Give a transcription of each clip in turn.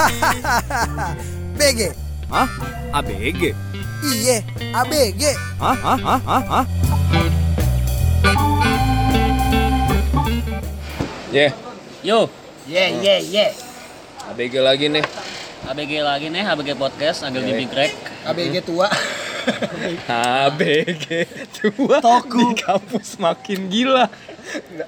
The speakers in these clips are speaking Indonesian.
BG. Hah? ABG? Iye, ABG. Hah? Hah? Hah? Hah? Hah? Yeah, Yo, Ye, ye, ye. ABG lagi nih. ABG lagi nih, ABG Podcast, agak Oke. lebih Greg. ABG tua. ABG tua Toku. di kampus makin gila.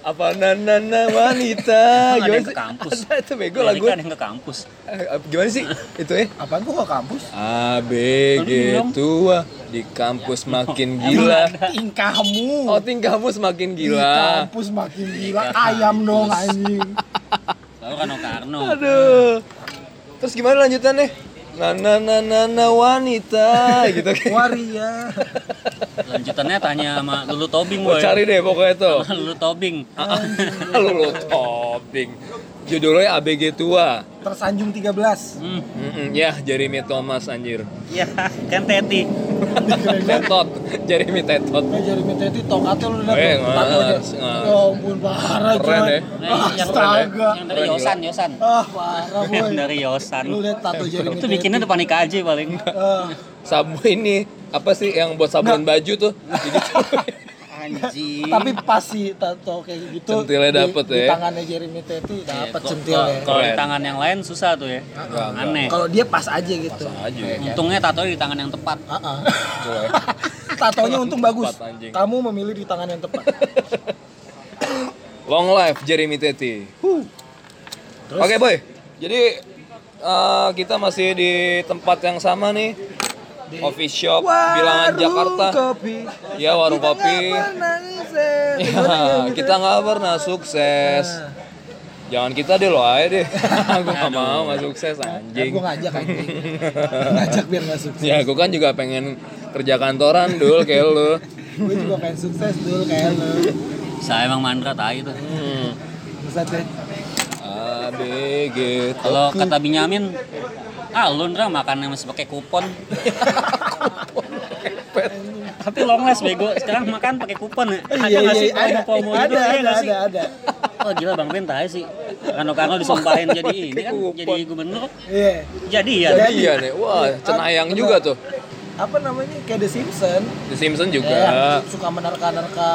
Apa nana wanita? Ada yang sih? ke kampus. Ada itu bego lagu. Amerika ada yang ke kampus. Eh, Gimana sih itu ya? Apaan gua ke kampus? ABG Belum. tua di kampus makin gila. Tingkahmu. Oh tingkahmu semakin Di gila. kampus makin gila. Ayam dong anjing. Lalu Kano Karno. Aduh. Terus gimana lanjutannya? Nana nana nana wanita gitu kan. Waria. Lanjutannya tanya sama Lulu Tobing, boy. cari deh pokoknya tuh. Sama Lulu Tobing. Lu topping. Judulnya ABG tua. Tersanjung 13. Hmm, Mm-mm, ya, Jeremy Thomas anjir. ya kan Teti. Tetot, Jeremy Tetot. Jadi minta itu tokatnya lu lihat Eh, aja. ngas, ngas. Ya ampun parah Keren ya. Nah, yang, Astaga. yang dari Yosan. Yosan. Ah parah Yang boy. dari Yosan. Lu lihat tato jadi Itu bikinnya depan IKJ paling. Ah, Sabun ini apa sih yang buat sabun baju tuh? Jadi tuh Anjing. tapi pas sih tato kayak gitu. Centilnya di- dapet di, ya. tangannya Jeremy Teti dapat Iya, centilnya. Kalau di tangan yang lain susah tuh ya. Enggak. Aneh. Kalau dia pas aja gitu. aja ya. Untungnya tato di tangan yang tepat. Ah, ah. Boleh. Tatonya untung bagus. Tepat. Kamu memilih di tangan yang tepat. Long life Jeremy Teti. Oke boy, jadi eh, kita masih di tempat yang sama nih, coffee shop Bilangan Jakarta. Kopi. Ya warung Kita kopi. nggak. Ya, kita nggak pernah sukses. Jangan kita deh lo aja deh. gue gak mau nggak sukses Ya, anjing. gue ngajak anjing. ngajak biar gak sukses. Ya gue kan juga pengen kerja kantoran dul kayak lu. gue juga pengen sukses dulu kayak lu. Saya emang mandra tai tuh. Hmm. A B G Kalau kata Binyamin, ah lu Ndra makannya masih pakai kupon. Tapi long last bego, sekarang makan pakai kupon ya. Ada Iya, nggak iya, sih ada, promo ada, gitu? Iya ada, sih? ada, ada. Wah gila Bang Ben tahu sih. Kano Kano disumpahin jadi ini kan, jadi gubernur. Iya. Jadi ya. Jadi iya nih, wah cenayang Bener. juga tuh. Apa namanya? Kayak The Simpsons. The Simpson juga. Ya, suka menerka-nerka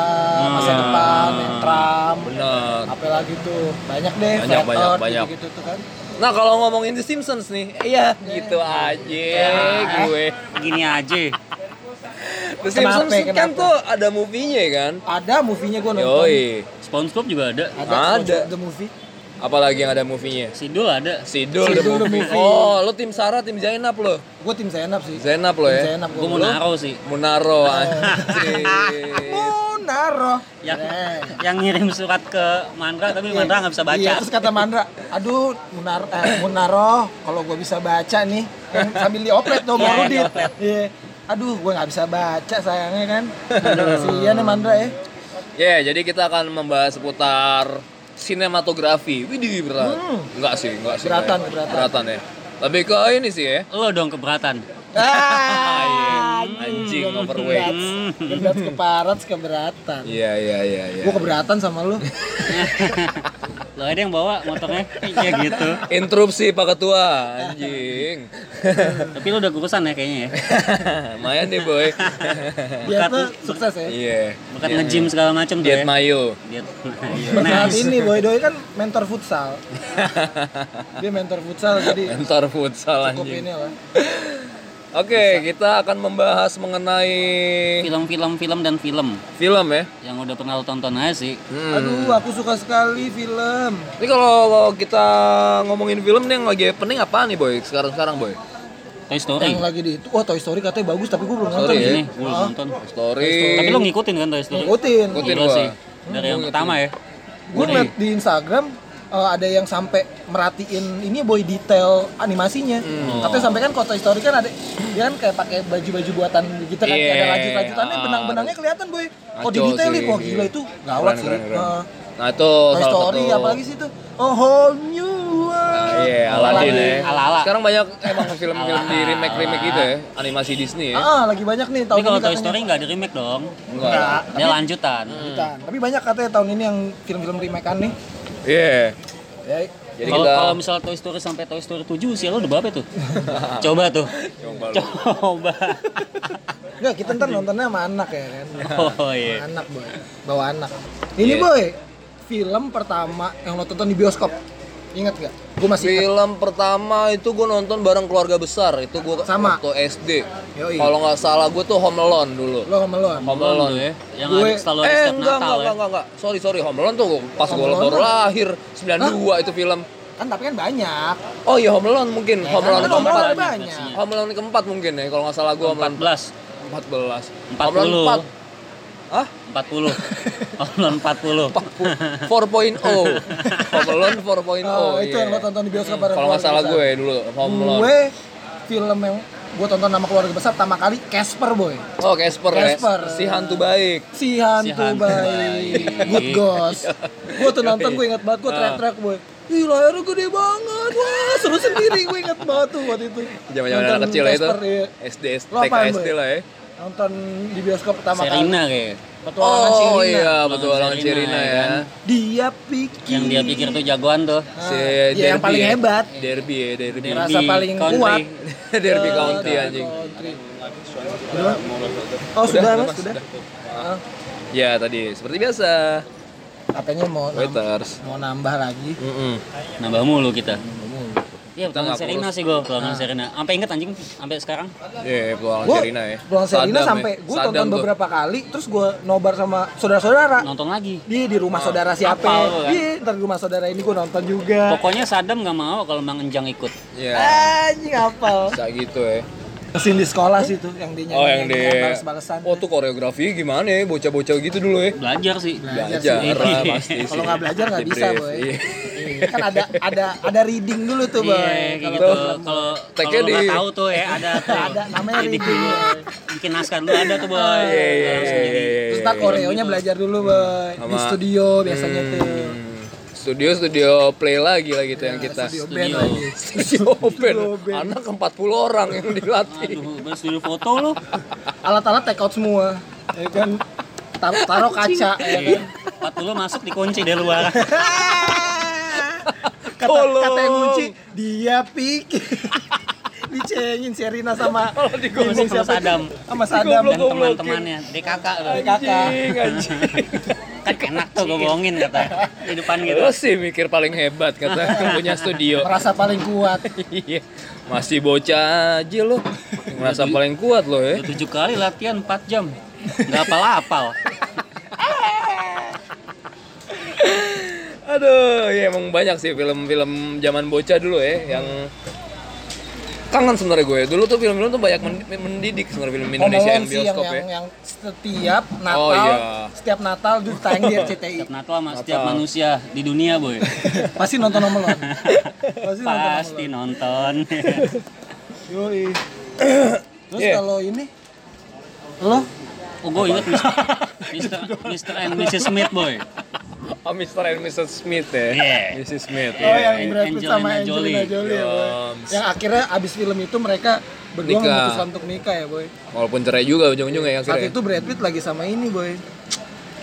masa Hmm. depan, yang Trump. Bener. Apa lagi tuh? Banyak deh. Banyak, banyak, Earth, banyak. Gitu, tuh kan. Nah kalau ngomongin The Simpsons nih, iya gitu aja gue. Gini aja. The Simpsons Kenapa, kan kenapa? tuh ada movie-nya kan? Ada movie-nya gue nonton. Yoi. SpongeBob juga ada. Ada. Ada. The movie. Apalagi yang ada movie-nya? Sidul ada. Sidul, Sidul the the movie. movie. Oh, lo tim Sarah, tim Zainab lo. Gue tim Zainab sih. Zainab lo ya. Zainab Gue mau Lu? naro sih. Munaro anjir. Munaro. Yang Eh. yang ngirim surat ke Mandra tapi Mandra nggak bisa baca. Iya, terus kata Mandra, aduh Munar eh, Munaro, kalau gue bisa baca nih, sambil dioplet dong Iya, dioplet. Iya. Aduh, gue nggak bisa baca sayangnya kan. Kasihan ya Mandra ya. Ya, jadi kita akan membahas seputar sinematografi. Widih berat. Hmm. Enggak sih, enggak sih. Beratan, kayak- beratan. Beratan ya. Lebih ke ini sih ya. Lo dong keberatan. Ah, Anjing, Gebrats. overweight. Gebrats ke parat keberatan. Iya, iya, iya, iya. Gue keberatan sama lu. Lo ada yang bawa motornya? Iya gitu. Interupsi Pak Ketua, anjing. Tapi lo udah kurusan ya kayaknya ya. Lumayan nih, boy. Dia Berkat- tuh sukses ya. Iya. Bukan nge-gym segala macam tuh Diet ya. mayo. Diet. Berkat Nice. ini Boy Doi kan mentor futsal. Dia mentor futsal jadi Mentor futsal cukup anjing. ini lah. Oke, kita akan membahas mengenai Film-film film dan film film ya. yang udah pernah lo tonton aja sih. Hmm. Aduh, aku suka sekali film. Ini kalau kita ngomongin film nih yang lagi happening apa nih, boy? Sekarang-sekarang, boy. Toy Story. Yang lagi di itu, oh Toy Story katanya bagus tapi gue belum Story nonton ya? Ini gue Ah. nonton. Story. Tapi lo ngikutin kan Toy Story? Ngikutin. Ngikutin Gila gua. sih. Dari yang Gua pertama ya. Gue ngeliat di Instagram eh, ada yang sampai merhatiin ini boy detail animasinya. Hmm. Katanya sampai kan Toy Story kan ada dia kan kayak pakai baju-baju buatan gitu kan kayak ada lanjut-lanjutannya Ah. benang-benangnya kelihatan boy. Oh Ngaco di detailin sih, wah gila itu gawat Keren, sih. keren, keren. Eh, Nah, itu Toy salah Story satu apalagi sih itu? Oh whole new world. Nah, iya, Aladdin ya. Ala-ala. Sekarang banyak emang film-film di remake-remake gitu ya, animasi Disney ya. Ah, lagi banyak nih tahun Tapi kalau ini Toy. Story nggak di remake dong. Enggak. Dia lanjutan. Bukan. Tapi banyak katanya tahun ini yang film-film remake-an nih. Iya. Ya, Jadi Kalau kita kalau misalnya Toy Story sampai Toy Story 7 usia lo udah berapa tuh? Coba tuh. Coba. Coba. enggak kita ntar nontonnya sama anak ya kan. Oh Sama iya. anak boy, bawa anak. Ini Iya. boy, film pertama yang lo tonton di bioskop. Ingat gak? Gue masih ingat. Film pertama itu gue nonton bareng keluarga besar itu gue Sama. waktu SD. Kalau nggak salah gue tuh Home Alone dulu. Lo sama lo. Home Alone ya. Yang Gue- ada selalu ada eh setiap enggak Natal enggak, ya. enggak enggak enggak sorry sorry Home Alone tuh pas gue Home Alone baru lahir 92 itu film. Kan tapi kan banyak. Oh iya Home Alone mungkin Ya, Home kan Alone Home keempat. Alone banyak. Home Alone keempat mungkin ya kalau nggak salah gue Home Alone 14. 14. 40. Home Alone 4. Hah? 40. Online 40. 4.0 Home Alone 4.0 Oh, itu iya. yang lo tonton di bioskop bareng Kalau nggak keluarga salah besar. gue dulu Home Alone. Gue film yang gue tonton sama keluarga besar pertama kali Casper boy. Oh Casper ya. Casper. Si hantu baik. Si hantu, hantu baik, baik. good ghost. gue tuh nonton gue ingat banget gue teriak-teriak boy. Ih layarnya gede banget, wah seru sendiri gue ingat banget tuh waktu itu. Zaman-zaman Nonton anak kecil ya itu. Casper, iya. SD, Lo TK SD lah ya. Nonton di bioskop pertama kali. Serina kayak. Petualangan Oh Sirina. iya, Petualangan petualangan Sirina, Sirina ya ya. kan? Dia pikir. Yang dia pikir tuh jagoan tuh. Si dia yang paling ya. hebat. Derby ya, Derby. Derby Merasa paling country. kuat. Derby Eh, County Derby anjing. Country. Udah? Oh sudah, mas, sudah. Ah, Ya tadi seperti biasa. katanya mau Waiters. mau nambah lagi. Mm-mm. Nambah mulu kita. Iya, nggak Serina sih gue, petualangan Serina. Sampai inget anjing sampai sekarang. Iya, petualangan Gue Sirina ya. Pulang Serina Saddam sampai ya. gue tonton tuh. beberapa kali, terus gue nobar sama saudara-saudara. Nonton lagi. Dia di rumah saudara siapa? Kan? Iya, ntar di rumah saudara ini gue nonton juga. Pokoknya Saddam nggak mau kalau Mang Enjang ikut. Iya. Anjing hafal. Bisa gitu ya. Mesin di sekolah sih tuh yang dia Oh yang di balas-balasan. Oh tuh koreografi gimana ya bocah-bocah gitu dulu ya. Belajar sih. Belajar Belajar sih. lah pasti sih. Kalau nggak belajar nggak Di bisa, boy. Iya. Kan ada ada ada reading dulu tuh, boy. Iya, kayak Kalau gitu. Kalau Tag-nya kalau nggak di- tahu tuh ya ada tuh. Ada, namanya reading. bikin naskah dulu ada tuh boy. Langsung iya. jadi. iya, Terus iya. ntar koreonya belajar dulu, boy. Di studio biasanya tuh. Hmm. Studio studio play lagi lah gitu yang kita. Studio Studio. band lagi. Studio band. Anak 40 orang yang dilatih. Aduh, studio foto lu. Alat-alat take out semua. Ya kan taruh, taruh kaca ya kan. 40 masuk dikunci dari luar. kata, Tolong. kata yang kunci dia pikir dicengin Serina sama Sama ini siapa Saddam. sama Saddam Dan teman-temannya. DKK tuh. DKK. Anjing, anjing. Kan enak tuh gue bohongin kata. Di depan gitu. Lo sih mikir paling hebat kata punya studio. merasa paling kuat Iya. Masih bocah aja lo. Merasa paling kuat lo ya. Udah tujuh kali latihan 4 jam. Gak apal-apal. Aduh, ya emang banyak sih film-film zaman bocah dulu ya yang kangen sebenarnya gue. Dulu tuh film-film tuh banyak men- mendidik sebenarnya film Indonesia yang yang, bioskop yang, ya. yang setiap Natal Oh, iya. setiap Natal itu tayang di RCTI Setiap Natal sama setiap Natal. manusia di dunia boy. pasti nonton pasti nonton Home Pasti Alone nonton. Yoi. terus Iya. kalau ini lo Oh gue inget Mr. Mr. and Mrs. Smith boy. Oh, Mr. and Mrs. Smith ya. Iya. Mrs. Smith. Oh iya. yang Brad Pitt sama Angelina Jolie. Angelina Jolie ya, boy. Yang akhirnya abis film itu mereka berdua Nikah. memutuskan untuk nikah ya boy. Walaupun cerai juga ujung-ujungnya ya Saat akhirnya. itu Brad Pitt lagi sama ini boy.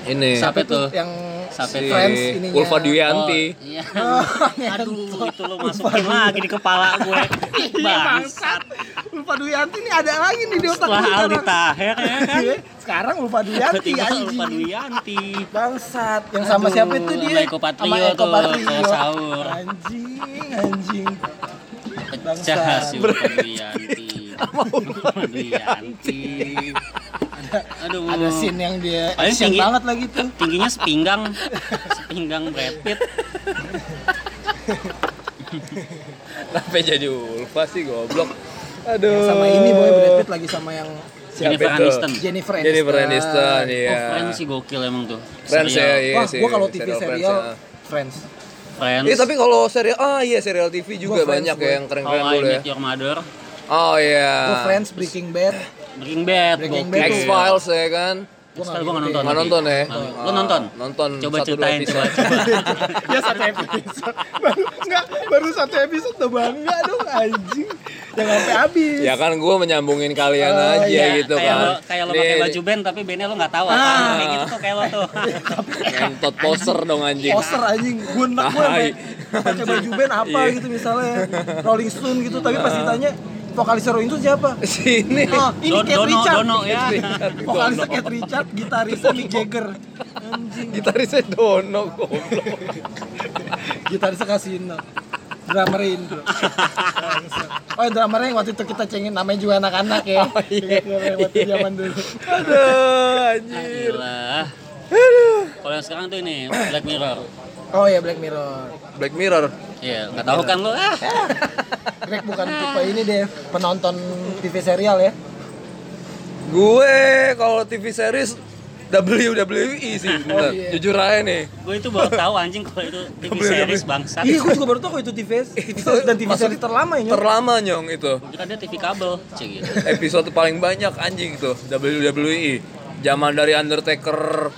Ini Siapa tuh? Yang Siapa si Friends ininya. Ulfa Dwianti. Iya. Oh, Aduh, itu lo masukin lagi di kepala gue. Iya Bangsat. bangsat. Ulfa Dwianti ini ada lagi nih di otak Setelah Aldi sekarang. Taher ya kan. Iya, Sekarang Ulfa Dwianti lupa Duyanti. Bangsat. Yang sama Aduh, siapa itu dia? sama Eko Patrio Sama Eko Patrio. sahur. Anjing, anjing. Pecah sih Ulfa Duyanti. Ulfa Duyanti. Aduh. Ada scene yang dia Paling action tinggi- banget lagi tuh. tingginya sepinggang sepinggang Brad Pitt Kenapa jadi Ulfa sih goblok? Aduh. Sama ini boy Brad Pitt lagi sama yang Siapa Jennifer itu? Aniston. Jennifer Aniston. Jennifer Aniston, iya. oh Friends sih gokil emang tuh Friends ya, Serial. iya Wah, sih. gua kalau TV serial Friends serial ya. Friends. Friends Iya tapi kalau serial, ah iya serial TV juga Gua Friends, banyak ya yang keren-keren dulu ya. Met Your Mother Oh iya. Gua Friends, Breaking Bad. Breaking Bad Breaking. Bad X Files ya kan. Gua nggak nonton. Nggak lagi. nonton ya? Lo nonton? Nonton Coba ceritain, coba. episode. coba. ya satu episode baru enggak baru satu episode tuh bangga dong anjing yang sampai habis Ya kan gue menyambungin kalian Oh, aja iya. gitu kayak lo kan. kayak lo Nih, pakai baju band tapi bandnya lo nggak tahu apa Ah. kayak gitu tuh kayak lo tuh Ngentot poser dong anjing. poster anjing gue nak gue pakai baju band apa Iya. gitu misalnya Rolling Stone gitu tapi pas ditanya vokalis Rolling Stone siapa Sini. oh ini Don- Kate Dono Richard Dono ya vokalisnya Kate Richard gitarisnya Mick Jagger anjing Gitarisnya Dono goblok. gitarisnya Kasino drummer Indro oh drummernya yang waktu itu kita cengin namanya juga anak-anak ya Oh, iya. Yang waktu zaman dulu Aduh, anjir. Gila. Kalau yang sekarang tuh ini Black Mirror. oh ya Black Mirror Black Mirror. Iya, nggak tahu kan lo ah. Greg bukan tipe ini deh penonton TV serial ya Gue kalau TV series WWE sih, bener. iya. Jujur aja nih. Gue itu baru tahu anjing kalau itu TV series bangsat. iya gue juga baru tahu kalau itu TV dan TV series terlama ya Nyok. Terlama nyong itu. Kira dia TV kabel, cek gitu. Episode paling banyak anjing tuh WWE. Zaman dari Undertaker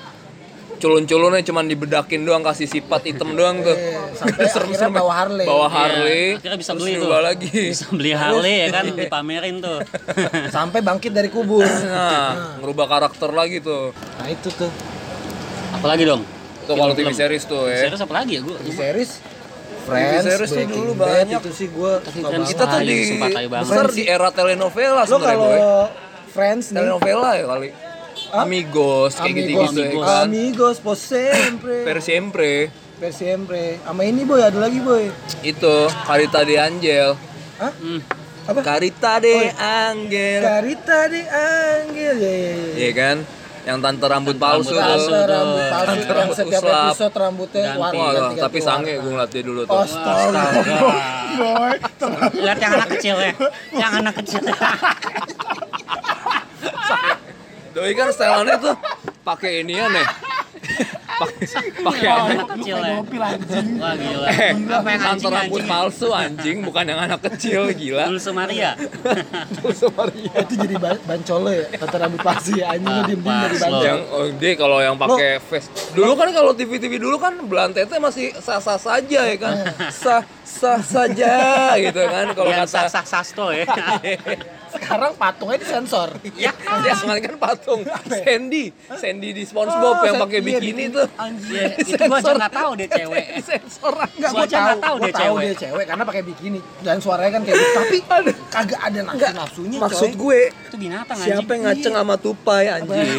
culun-culunnya cuman dibedakin doang kasih sifat hitam doang tuh. Iya, sampai akhirnya bawa Harley. Bawa Iya, Harley. akhirnya bisa beli tuh. lagi. Bisa beli Harley ya kan, dipamerin tuh. sampai bangkit dari kubur Nah, ngerubah karakter lagi tuh. nah itu tuh Apalagi dong? Tuh kalau TV series tuh ya. Series apa lagi ya gue? TV series Friends, series tuh Breaking dulu Bad, banyak. itu sih gue Tapi Friends Kita tuh di besar di era telenovela sebenarnya kalau boy. Friends nih Telenovela ya kali. Amigos kayak Amigos, gitu-gitu ya Amigos. kan. Amigos, por siempre Per siempre. per siempre sama ini boy ada lagi boy Itu Carita de Angel. Hah? Hmm. apa Carita de Angel. Carita de Angel ya ya ya Iya kan? Yang tante rambut palsu Rambut palsu. tuh. Tante rambut tuh. palsu Tante yang rambut setiap uslap. episode rambutnya Ganti. warna Wah, ganti-ganti tapi sange gue ngeliat dia dulu tuh. Astaga, boy, Lihat yang anak kecil ya. Yang anak kecil. Doi kan styleannya tuh pakai inian ya. Pakai pakai anak kecil ya. mobil anjing. Wah gila. Eh, Apa yang anjing rambut anjing? palsu anjing, bukan yang anak kecil gila. Dulce Maria. Dulce Maria. itu jadi ba- bancolo ya tante rambut palsu ya anjing Ah, diem diem dari pas bancol lo. Yang oh, dia kalau yang pakai face. Dulu kan kalau TV-TV dulu kan belantetnya masih sah-sah saja ya kan. Sah sah saja gitu kan kalau Yang kata sah-sah sasto ya. sekarang patungnya disensor Ya, dia sekali kan patung Sandy, Sandy di SpongeBob Oh, yang pakai iya, bikini bikin- tuh. Anjing Iya, itu gua aja nggak tahu dia cewek. Sensor Enggak, Gua aja tahu, nggak tahu gua dia tahu cewek. dia cewek karena pakai bikini dan suaranya kan kayak gitu. Tapi kagak ada nafsu nafsunya Maksud coy. gue, Itu binatang siapa anjing. yang ngaceng sama tupai anjing?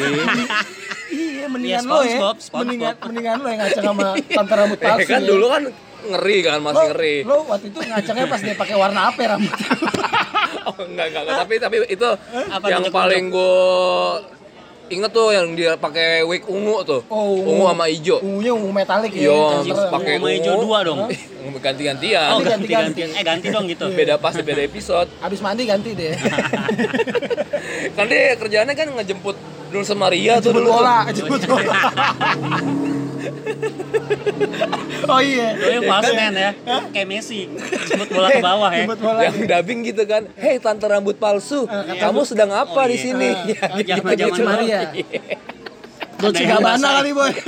Iya, mendingan Iya, lo ya. Mendingan mendingan lo yang ngaceng sama tante rambut Eh, palsu. kan ya. dulu kan ngeri kan, masih lo, ngeri. lo waktu itu ngacengnya pas dia pakai warna apa ya rambutnya? Oh, enggak, enggak, enggak. tapi tapi itu Apa yang paling gue inget tuh yang dia pakai wig ungu tuh. Oh, ungu. sama hijau. Ungunya ungu metalik ya. Iya, terus rambut. pakai Ungu sama hijau ungu. dua dong. Ganti-gantian. Oh, ganti-ganti. ganti-gantian. Eh, ganti dong gitu. Beda pasti beda episode. Abis mandi ganti deh. kan dia kerjaannya kan ngejemput Dulce Maria tuh dulu. bola, jemput bola. oh iya. Lo yang false man ya. Kayak Messi. Jemput bola ke bawah ya. Jemput bola. yang dubbing gitu kan, hei tante rambut palsu, kamu sedang apa Oh, di iya. sini? Ah, Ya, oh, gitu, zaman-zaman gitu. Maria. Iya. Dolce Gabbana kali boy.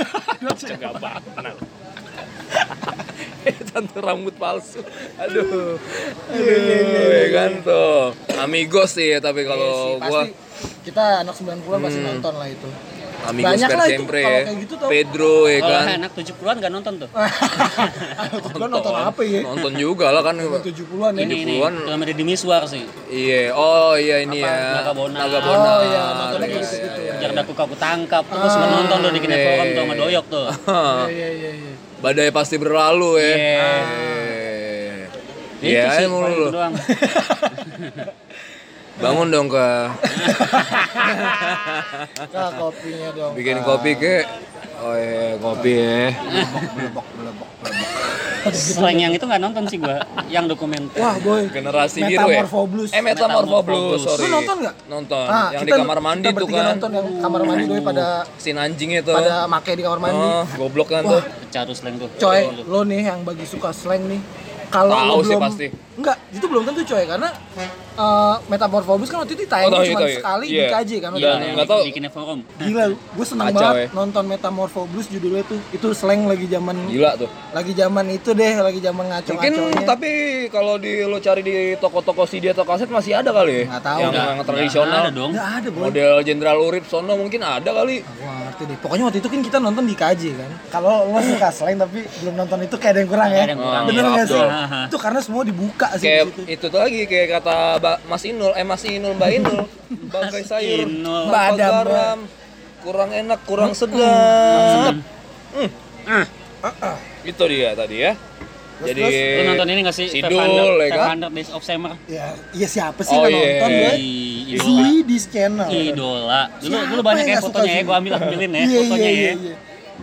Hei, tante rambut palsu, aduh, aduh, ya kan tuh, amigos sih ya, tapi kalau Iya sih, gua pasti kita anak 90-an pasti nonton lah itu. Amigos Banyak per lah itu, siempre kalau ya, kayak gitu tau. Pedro ya Kalau kan, anak 70-an nggak nonton tuh. Gua nonton apa ya? nonton juga lah kan, 70-an ya. Ini ini 70-an. film di Miswar sih. iya, oh iya ini ya, Nagabona. Nagabona. Oh iya, nontonnya Iya, kayak gitu-gitu iya, ya. Daku aku tangkap terus gua nonton tuh di Kine Forum tuh sama Doyok tuh. iya. Iya iya iya. Badai pasti berlalu ya. Iya. Eh. Itu Iya, sih, paling lu. itu doang. Bangun dong ke Nah, kopinya dong. bikin Kak. kopi ke. Oh iya, kopi ya. Belebok belebok belebok. Selain yang itu nggak nonton sih gua, yang dokumenter. Wah, boy. Generasi biru ya. Metamorpho Blues. Eh Metamorpho Blues, sorry. Lu nonton nggak? Nonton. Ah, yang di kamar mandi kita tuh kan. nonton yang kamar mandi doi pada Sin anjing itu. pada make di kamar mandi. Oh, goblok kan Wah, tuh. Pecah tuh slang tuh. coy, lo nih yang bagi suka slang nih. Kalau lo sih belum pasti. Enggak, itu belum tentu coy karena eh, Metamorphobus kan waktu itu tayang Oh, tahu, cuma tahu, sekali iya. di KJ kan waktu Iya, itu. yang nggak tahu. bikinnya forum. Gila, gue seneng Kacau, banget ya. nonton Metamorphobus judulnya tuh. Itu slang lagi zaman Gila tuh. lagi zaman itu deh, lagi zaman ngaco Mungkin tapi kalau di lo cari di toko-toko CD atau kaset masih ada kali ya? Nggak tahu. Yang, yang tradisional. Ada dong. Nggak ada, boy. Model Jenderal Urip Sono mungkin ada kali. Aku nggak ngerti deh. Pokoknya waktu itu kan kita nonton di KJ kan. Kalau lo suka slang tapi belum nonton itu kayak ada yang kurang ya. Ada yang kurang, Bener iya. nggak sih? Itu karena semua dibuka sih Kayak di situ. itu tuh lagi kayak kata Ba- Mas Inul, eh Mas Inul Mbak Inul, bagai sayur Inul. tanpa Badam, garam, kurang enak, kurang sedap. Hmm. Itu dia tadi ya. Jadi Lu nonton ini gak sih? Sidul, 500 ya kan? 500 Days of Summer. Ya, iya siapa sih Oh, nggak iya. nonton gue? Di Idola. Idola. di channel. Idola. Dulu Siapa dulu banyak yang ya fotonya ya, gua ambil ambilin ya Iya, fotonya iya, ya. iya, iya.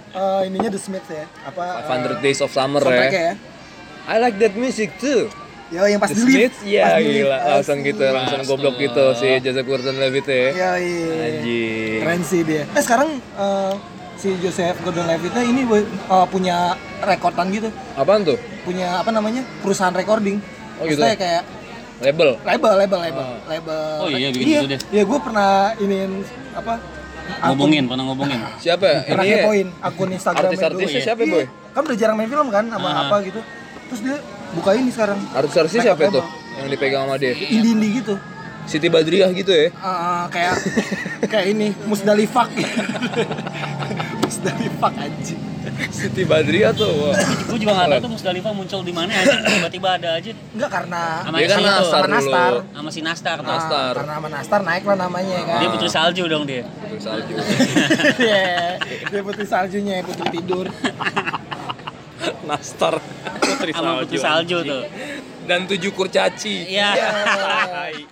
Eh, ininya The Smiths ya. Apa? 500 Days of Summer ya. ya. I like that music too. Ya, yang pas The di lift. Smiths, ya lift. gila, langsung gitu, langsung goblok gitu si Joseph Gordon-Levitt ya. Ya, iya. Anjing. Keren sih dia. Eh sekarang eh, si Joseph Gordon-Levittnya ini eh, punya rekordan gitu. Apaan tuh? Punya apa namanya? Perusahaan recording. Oh, gitu? Maksudnya kayak Label. label, label, label, label. Oh, iya, bikin iya, gitu deh. Iya, gue pernah iniin apa? Ngobongin, pernah ngobongin. Siapa ya? Pernah Ini ya? kepoin akun Instagramnya Artis-artisnya siapa, Iya, Boy? Kan udah jarang main film kan sama Ah. apa gitu. Terus dia buka ini sekarang. Artis-artisnya siapa Record tuh? Yang dipegang sama dia? Indie-indie gitu. Siti Badriah gitu ya? Ah, kayak kayak ini Musdalifak. Musdalifak anjing. Siti Badriah tuh. wah. Gue juga gak tau tuh Musdalifah muncul di mana aja, tiba-tiba ada aja. Enggak karena Sama Dia kan si itu, Nastar sama dulu. Nastar. sama si Nastar. tuh. Ah, Nastar. karena sama Nastar naik lah namanya kan. Dia putri salju dong dia. Putri salju. Iya, dia putri saljunya, putri tidur. Nastar. Putri Sama putri salju tuh. Dan tujuh kurcaci. Iya.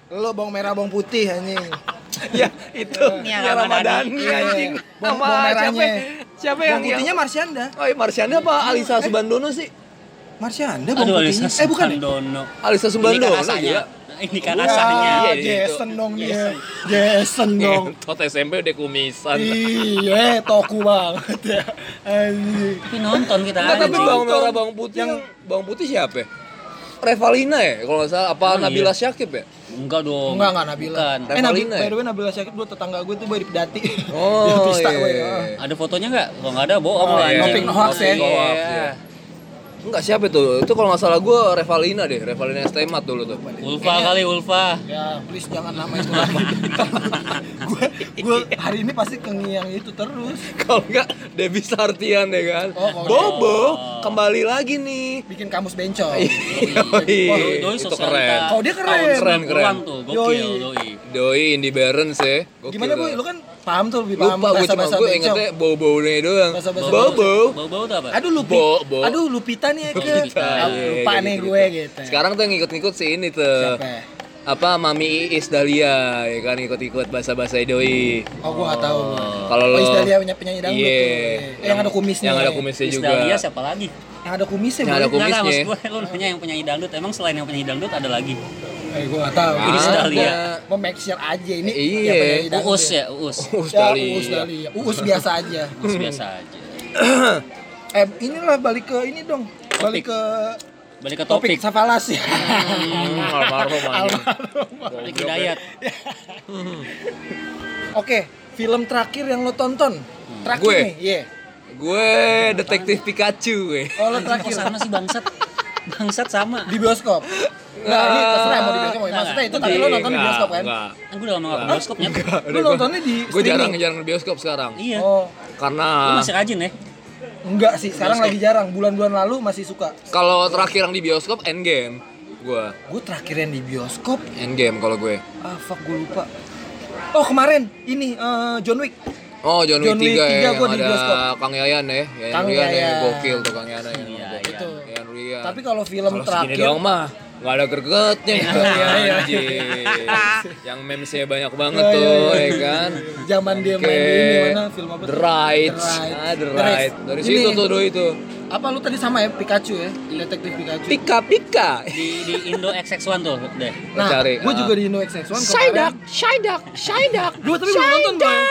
Lo bawang merah bawang putih anjing. ya itu. Ya yang Ramadhani Ramadhani. anjing. Bawang- Sama bawang siapa? merahnya. Siapa yang Bawang putihnya yang Marsyanda. Oh, iya, Marsyanda apa Alisa Subandono sih? Marsyanda bawang Aduh, putihnya. Alisa Eh bukan ya? Subandono. Alisa Subandono Ini kan rasanya. gila. Ini kan Wah, rasanya. Iya, iya, Jason dong dia. Jason dong. Ngentot SMP udah kumisan. Iya, toku banget ya. Anjing. Tapi nonton kita Enggak, tapi bawang merah bawang putih yang bawang putih siapa? ya? Revalina ya kalau nggak salah apa Oh, Nabila iya. Syakib ya? Enggak dong. Enggak, enggak Nabila. Bukan. Eh, Revalina by ya? the way Nabila Syakib dulu tetangga gue tuh dari Pedati. Oh, Di Pista, iya. gue. Ada fotonya nggak? Kalau nggak ada bohong Oh, lah. iya. Topik hoax ya. Enggak siapa tuh? Itu kalau nggak salah gue Revalina deh, Revalina Estemat dulu tuh. Ulfa kali Ulfa. Ya, please jangan nama itu lagi. gue gue hari ini pasti kengiang itu terus. Kalau enggak Debbie Sartian ya kan. Oh, kalau- Bobo kembali lagi nih. Bikin kamus bencong. Iya, Doi, doi itu keren. Oh, dia keren. Keren, 90-an tuh, gokil doi. Doi Indie Barons ya. Gokil Gimana boy? Lu kan paham tuh lebih paham Lupa gue cuma bahasa-bahasa gue ingetnya bobo nih doang. Bahasa-bahasa Bobo. Bau-bau tuh apa? Aduh lupi. Bo, bo. Aduh Lupita nih ya ke. Lupita, Ah, Iya, Lupa iya, nih gitu, gue gitu. Sekarang tuh yang ngikut-ngikut si ini tuh. Siapa? Apa Mami Iis Dahlia ya kan ikut-ikut bahasa-bahasa doi. Oh, gue gak tahu. Kalau Oh, lo Isdalia punya penyanyi dangdut Iya. tuh. Eh, Yang ada kumisnya. Yang ada kumisnya juga. Isdalia siapa lagi? Yang ada kumisnya, Yang ada boy. Enggak, kumisnya. maksud gue lu nanya yang penyanyi dangdut. Emang selain yang penyanyi dangdut ada lagi? Eh, gue gak tahu. Ada. Ini Dahlia. mau make sure aja ini. Iya. penyanyi dangdut Uus ya, Uus. Uus Ya, Dahlia. Uus Dahlia. Uus biasa aja. Uus biasa aja. Eh, inilah balik ke ini dong. Balik ke Balik ke topik topik. Safalas ya. Hmm, almarhum anjing. Topik Hidayat. Oke, film terakhir yang lo tonton? Terakhir Gue? nih, iya. Gue detektif Pikachu gue. Oh, lo terakhir sama sih bangsat? Bangsat sama. di bioskop. Nah, ini terserah mau di bioskop. mau- Maksudnya itu tapi lo nonton di bioskop kan? Enggak. Gue udah lama gak ke bioskopnya. Lu nontonnya di Gue jarang streaming? jarang di bioskop sekarang. Iya. Oh, Lu Karena masih rajin ya? enggak sih. Sekarang lagi jarang. Bulan-bulan lalu masih suka. kalau terakhir yang di bioskop Endgame. Gue Gue terakhir yang di bioskop, Endgame kalau gue. ah fuck gue lupa. Oh kemarin ini eh, John Wick. Oh John Wick John Wick 3 ya, 3 yang gua di ada bioskop. Kang Yayan ya, Yayan Kang Rian ya, Yayan. gokil tuh Kang Yayan. Iya, Iya, iya. Itu. Yayan Rian. Tapi kalau film segini terakhir doang mah nggak ada gregetnya. Iya, iya. Anjing. Yang memesnya banyak banget Iya, tuh, iya, ya iya. kan. zaman dia main di ini mana film apa? The? Right. The Right. Ah, The Right. Dari Ini. situ tuh doi itu. Apa lu tadi sama ya Pikachu ya? Detektif Pikachu. Pika Pika. Di, di Indo XX1 tuh deh. Lo cari. gue ah. juga di Indo XX1 Psyduck, Psyduck, Psyduck. Gue tapi belum nonton bang.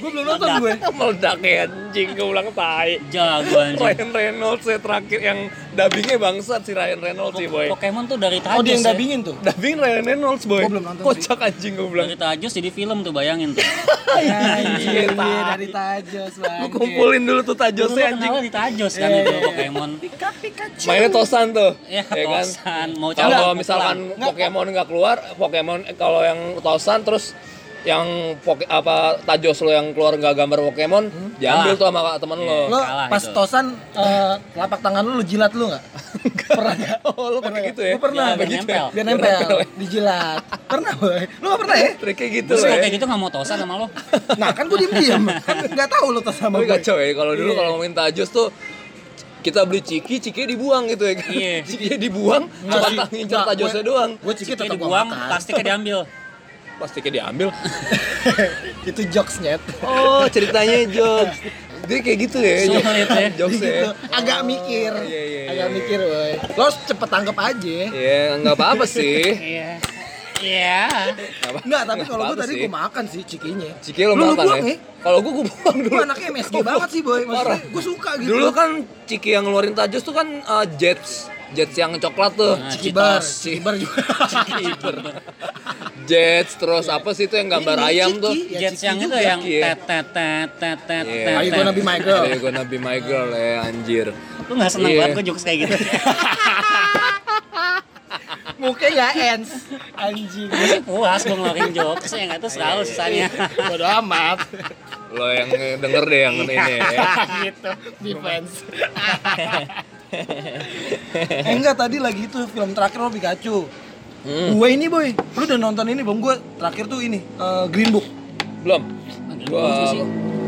Gue belum nonton gue. Meledak ya anjing, gue ulang tai. Jago anjing. Ryan Reynolds ya terakhir yang dubbingnya bangsat si Ryan Reynolds sih boy. Pokemon tuh dari Tajos Oh dia yang ya. dubbingin tuh. Dubbing Ryan Reynolds boy. Belum nonton Kocak anjing gue bilang. Dari Tajos jadi film tuh bayangin tuh. Anjir, tai. dari Tajos Lu bang. kumpulin dulu tuh tajosnya anjing. kenalnya di Tajos kan Iya, itu iya. Pokemon. Mainnya tosan tuh. Ya, kan? tosan. Mau Kalau misalkan. Pokemon nggak keluar, Pokemon eh, kalau yang tosan terus yang poke, apa tajos lo yang keluar nggak gambar Pokemon, diambil Kalah. tuh sama temen lo. Lo Kalah pas itu. tosan eh, telapak tangan lu lu jilat lu nggak? pernah nggak? Oh, lo pakai gitu ya? Gue pernah. Ya, biar Begitu nempel. Biar nempel, dijilat. Pernah boy. Lu nggak pernah ya? Triknya gitu ya. kayak gitu nggak mau tosan sama lo. Nah kan gue diem diem. Kan nggak tahu lu tos sama gue. kacau ya, kalau dulu Iya. kalau ngomongin tajos tuh kita beli ciki, ciki dibuang gitu ya kan. Iya. Ciki dibuang, cuma Nggak, tajosnya gue- doang. Gue ciki tetap gue dibuang, plastiknya diambil. Plastiknya diambil. Itu jokes nyet. Oh, ceritanya jokes. Dia kayak gitu ya, jokes, ya. jokes ya. gitu. Agak mikir. Iya, iya, Agak iya. mikir boy. Lo harus cepet tangkep aja. Iya, nggak apa-apa sih. Iya. Iya. Nggak apa- Enggak, tapi kalau gue tadi gue makan sih cikinya. Ciki lo makan buang ya? ya? Kalau gue gue buang dulu. Gue anaknya MSG banget sih boy. Maksudnya gue suka gitu. Dulu kan Ciki yang ngeluarin tajos tuh kan uh, Jets. Jets yang coklat tuh. Nah, Cikibar. Cikibar juga. Cikibar. Jets terus apa sih itu yang gambar Ini ayam Ciki. tuh? Ya, Jets Ciki yang itu juga. yang Iya. tet tet tet tet tet Iya. tet. Are you tet. gonna be my girl? Are you gonna be my girl ya anjir. Lu nggak seneng Iya. banget gue jokes kayak gitu. Mukanya nggak ends. Anjing. Puas gue ngeluarin jokes ya nggak tahu selalu sisanya. Bodo amat. Lo yang denger deh yang ini ya. gitu. Defense. eh, enggak tadi lagi itu film terakhir lo Pikachu. Hmm. Gue ini boy, lu udah nonton ini belum? Gue terakhir tuh ini eh, Green Book. Belum. Bagus sih.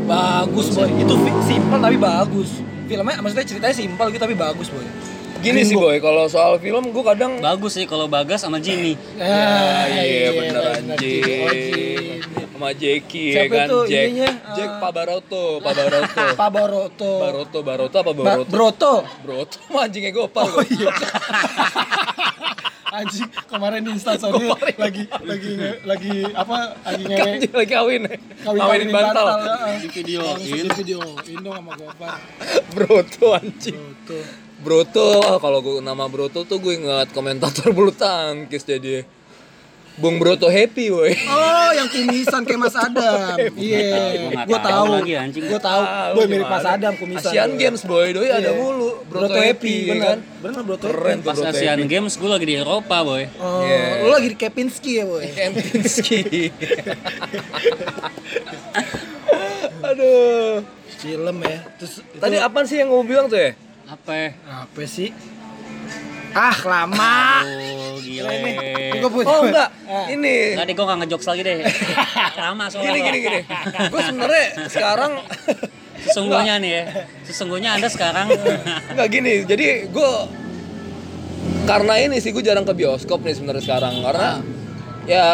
Bagus boy. Itu simpel tapi bagus. Filmnya maksudnya ceritanya simpel gitu tapi bagus boy. Gini sih boy, kalau soal film gue kadang Bagus sih kalau Bagas sama Jimmy. Ah, iya bener bener. anjing. Jimmy. Sama Jackie ya kan, itu Jack. ininya? Jack Eh, Pabaroto, Pabaroto. Pak Baroto. Baroto, Baroto apa Ba- Baroto? Broto. Broto mah anjingnya gopar Oh iya. Anjing kemarin di instastory lagi lagi nge- lagi apa lagi ngewe Anjing lagi kawin ya. kawin Kawinin bantal. di video di video Indo sama Gopar Broto anjing. tuh Broto, ah, kalau gue nama Broto tuh gue ingat komentator bulu tangkis jadi Bung Broto happy woi. oh yang kumisan kayak Mas Adam iya Gua gue tahu tahu gue tahu Ah, gue lu mirip Mas? Adam kumisan Asian gua. Games boy, doi ada Iya. mulu. Broto happy ya bener kan. Broto Keren happy Pas Broto Asian happy. Games gue lagi di Eropa boy. oh Iya. lu lagi di Kepinski ya boy Kempinski. Aduh. film ya terus Tadi itu- apaan sih yang gue bilang tuh ya? Apa? ya? apa sih ah lama Oh gile. Ini. Oh enggak, Ah. ini Enggak deh gue gak ngejokes lagi deh. Lama soalnya. gini gini gini. Gue sebenarnya sekarang Sesungguhnya nih ya. Sesungguhnya Anda sekarang nggak gini. Jadi gue karena ini sih gue jarang ke bioskop nih sebenarnya sekarang karena ya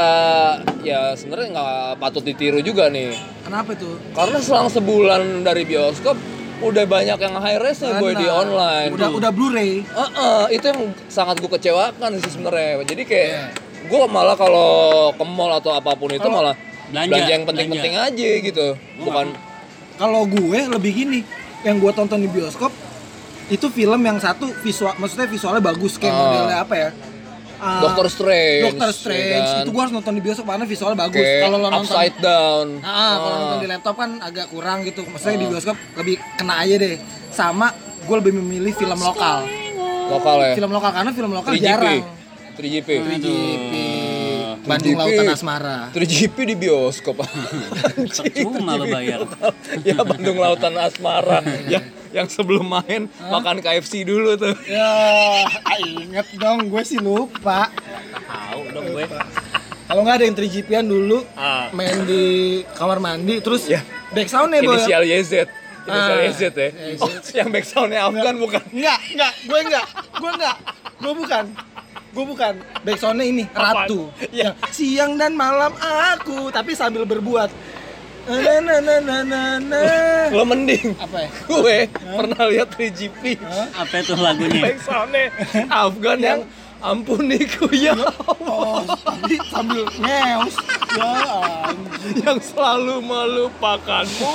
ya sebenarnya nggak patut ditiru juga nih. kenapa tuh Karena selang sebulan dari bioskop udah banyak yang high res nih boy di online. udah udah Blu-ray Heeh, itu yang sangat gue kecewakan sih sebenarnya. Jadi kayak Iya. gue malah kalau ke mall atau apa pun itu malah Belanja, belanja, yang penting-penting aja gitu. Bukan kalau gue lebih gini yang gue tonton di bioskop itu film yang satu visual maksudnya visualnya bagus kayak Ah. modelnya apa ya Ah, Doctor Strange. Doctor Strange ya kan? itu gue harus nonton di bioskop karena visualnya bagus Kayak kalau lo nonton Upside Down. ah kalau Ah. nonton di laptop kan agak kurang gitu maksudnya di Ah. bioskop lebih kena aja deh sama gue lebih memilih film lokal lokal ya. film lokal karena film lokal 3GP. jarang 3GP. 3GP Bandung 3GP. Lautan Asmara 3GP di bioskop. Percuma lo bayar. ya Bandung Lautan Asmara. yang yang sebelum main makan KFC dulu tuh. ya inget dong gue sih lupa Tahu dong gue. kalau nggak ada yang 3GP-an dulu Ah. main di kamar mandi terus Ya. back sound ya boy Inisial YZ. Inisial Ah. YZ ya. YZ. Oh, yang backsoundnya Afgan bukan? enggak enggak gue enggak gue enggak gue bukan gue bukan back soundnya ini ratu Ya. Siang dan malam aku tapi sambil berbuat na na na na na na Lo mending apa ya gue pernah lihat 3GP Apa itu lagunya? backsoundnya Afgan yang ampuniku ya Allah. oh sambil ngeus Ya anjing. yang selalu melupakanmu.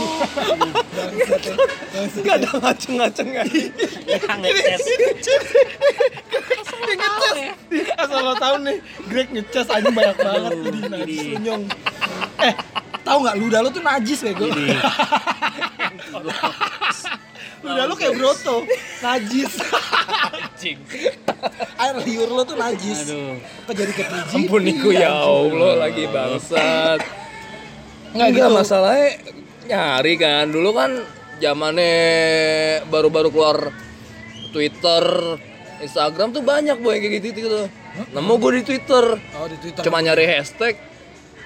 Gak ada ngaceng-ngaceng Yang ngeces. Dia ngecas. Asal lo tau nih, Greg ngecas aja banyak banget jadi Ini. lunyong. Eh, tahu nggak ludah lo tuh najis ya gue. Ini. Ludah lo kayak broto, najis. Anjing. Air liur lo tuh najis. Aduh. Kok jadi ketiji? Ampuniku ya Allah lagi bangsat. Nggak Enggak gitu. masalahnya nyari kan. Dulu kan zamannya baru-baru keluar Twitter, Instagram tuh banyak boy kayak gitu gitu. Nemu gue di Twitter. Oh di Twitter. Cuma nyari hashtag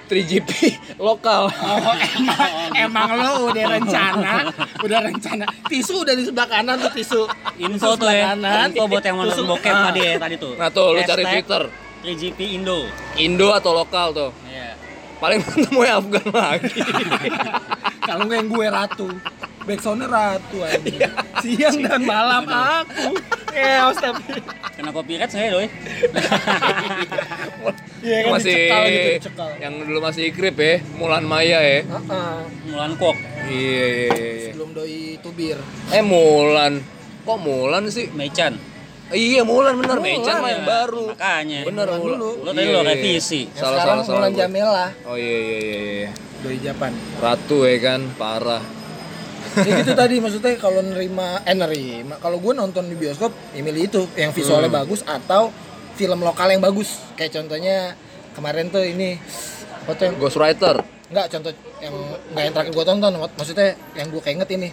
3GP lokal. Oh, emang, emang lo udah rencana, udah rencana. Tisu udah di sebelah kanan tuh tisu. Info tuh ya. Info buat yang mau nonton bokep Ah. tadi ya tadi tuh. Nah tuh lu cari Twitter 3GP Indo. Indo atau lokal tuh. Iya. Paling ketemu yang Afgan lagi. Kalau nggak yang gue ratu, backsoundnya ratu aja. Siang dan malam aku. Ya, tapi. Kena copyright saya doi. Iya kan masih dicekal gitu, dicekal. yang dulu masih ikrip ya, Mulan Maya ya. Heeh. Mulan kok. Iya iya iya. Sebelum doi tubir. Eh Mulan. Kok Mulan sih? Meichan. Iya Mulan bener, Mulan, Meichan mah yang ya. baru. Makanya. Bener Mulan Mulan. dulu. Lo tadi Iya, lo iya, revisi. Yang Salah sekarang salah salah. Mulan gua. Jamela, Oh iya iya iya iya. doi Japan. Ratu ya kan, parah. Ya gitu tadi maksudnya kalau nerima eh nerima kalau gue nonton di bioskop ya milih itu yang visualnya Hmm. bagus atau film lokal yang bagus kayak contohnya kemarin tuh ini foto yang Ghostwriter. Enggak, contoh yang enggak yang terakhir gua tonton, mak- maksudnya yang gua keinget ini.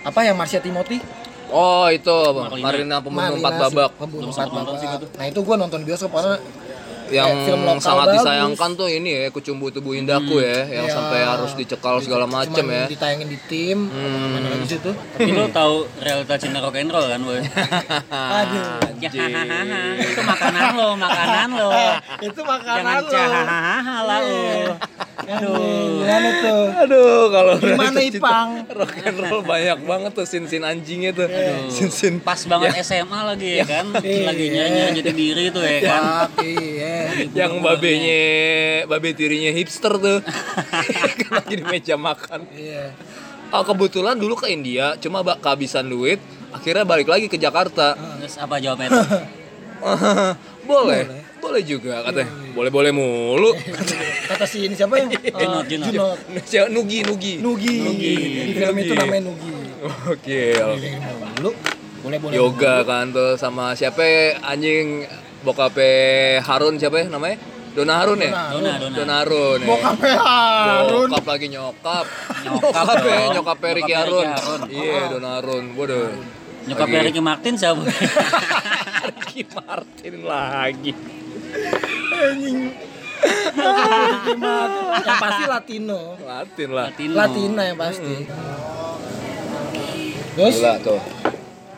Apa yang Marsha Timothy? Oh itu Marlina. Marina pembunuh Marina empat babak Pembunuh Belum empat babak. Nah, itu gua nonton di bioskop karena yang film lokal sangat bagus. disayangkan tuh ini ya kucumbu tubuh indahku ya yang Ya. sampai harus dicekal segala macem cuman ya ditayangin di tim, Hmm. mana lagi situ. Tapi lo tahu realita cinta rock and roll kan, boy? Aduh. Ya, hahaha. itu makanan lo, makanan lo. itu makanan Jangan lah lo. Aduh, gimana tuh? aduh kalau Gimana Ipang? rock and roll banyak banget tuh sin sin anjingnya tuh sin sin Pas banget SMA lagi ya kan, Iya. lagi nyanyi jati diri tuh ya kan. Tapi ya. Yang babenya babe tirinya hipster tuh lagi di meja makan Iya. oh kebetulan dulu ke India cuma bak kehabisan duit akhirnya balik lagi ke Jakarta Terus apa jawabnya tuh? boleh boleh juga katanya boleh boleh mulu Kata si ini siapa yang Junot, Junot. Siapa? Nugi Nugi Nugi. Di film itu Nugi. namanya Nugi. oke boleh boleh. yoga kan tuh sama siapa ya, anjing bokape Harun siapa ya namanya Dona Harun ya Dona, Dona. Dona Harun ya. Bokapnya Harun. Bokap lagi nyokap. Nyokap ya, nyokap Ricky Harun. Ricky Harun. Iya, Don Harun. Waduh. Lagi- Ricky Martin siapa? Ricky Martin lagi. Anjing. yang pasti Latino. Latin lah. Latino. Latina yang pasti. Terus Gila tuh.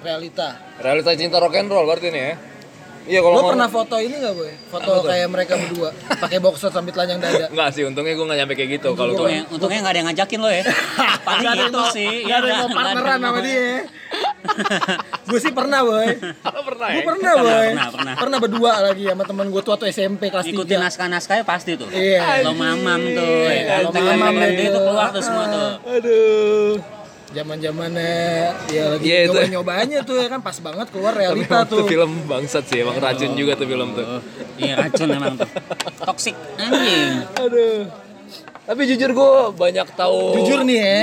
realita. Realita cinta rock and roll berarti nih ya. Iya kalau Lo pernah foto ini gak boy? Foto kayak mereka berdua pakai boxer sambil telanjang dada. Enggak sih, untungnya gue gak nyampe kayak gitu. Kalau gue Untungnya, untungnya nggak ada yang ngajakin lo ya. Paling gitu sih. gak ada yang mau partneran sama dia. gue sih pernah boy. Kalau pernah Gue ya. pernah Pernah, boy. pernah, pernah. Pernah berdua lagi sama teman gue tuh waktu SMP kelas Ikutin 3 naskah-naskahnya pasti tuh. Iya. Lo mamam tuh, ya kan. Lo mamam itu keluar tuh semua tuh. Aduh. Zaman zamannya dia lagi Iya, itu. nyoba nyobanya tuh ya kan pas banget keluar Tapi realita emang tuh tuh film bangsat sih, emang racun juga tuh film tuh. Iya racun emang tuh. Toxic anjing. Aduh. Tapi jujur gue banyak tahu. jujur nih ya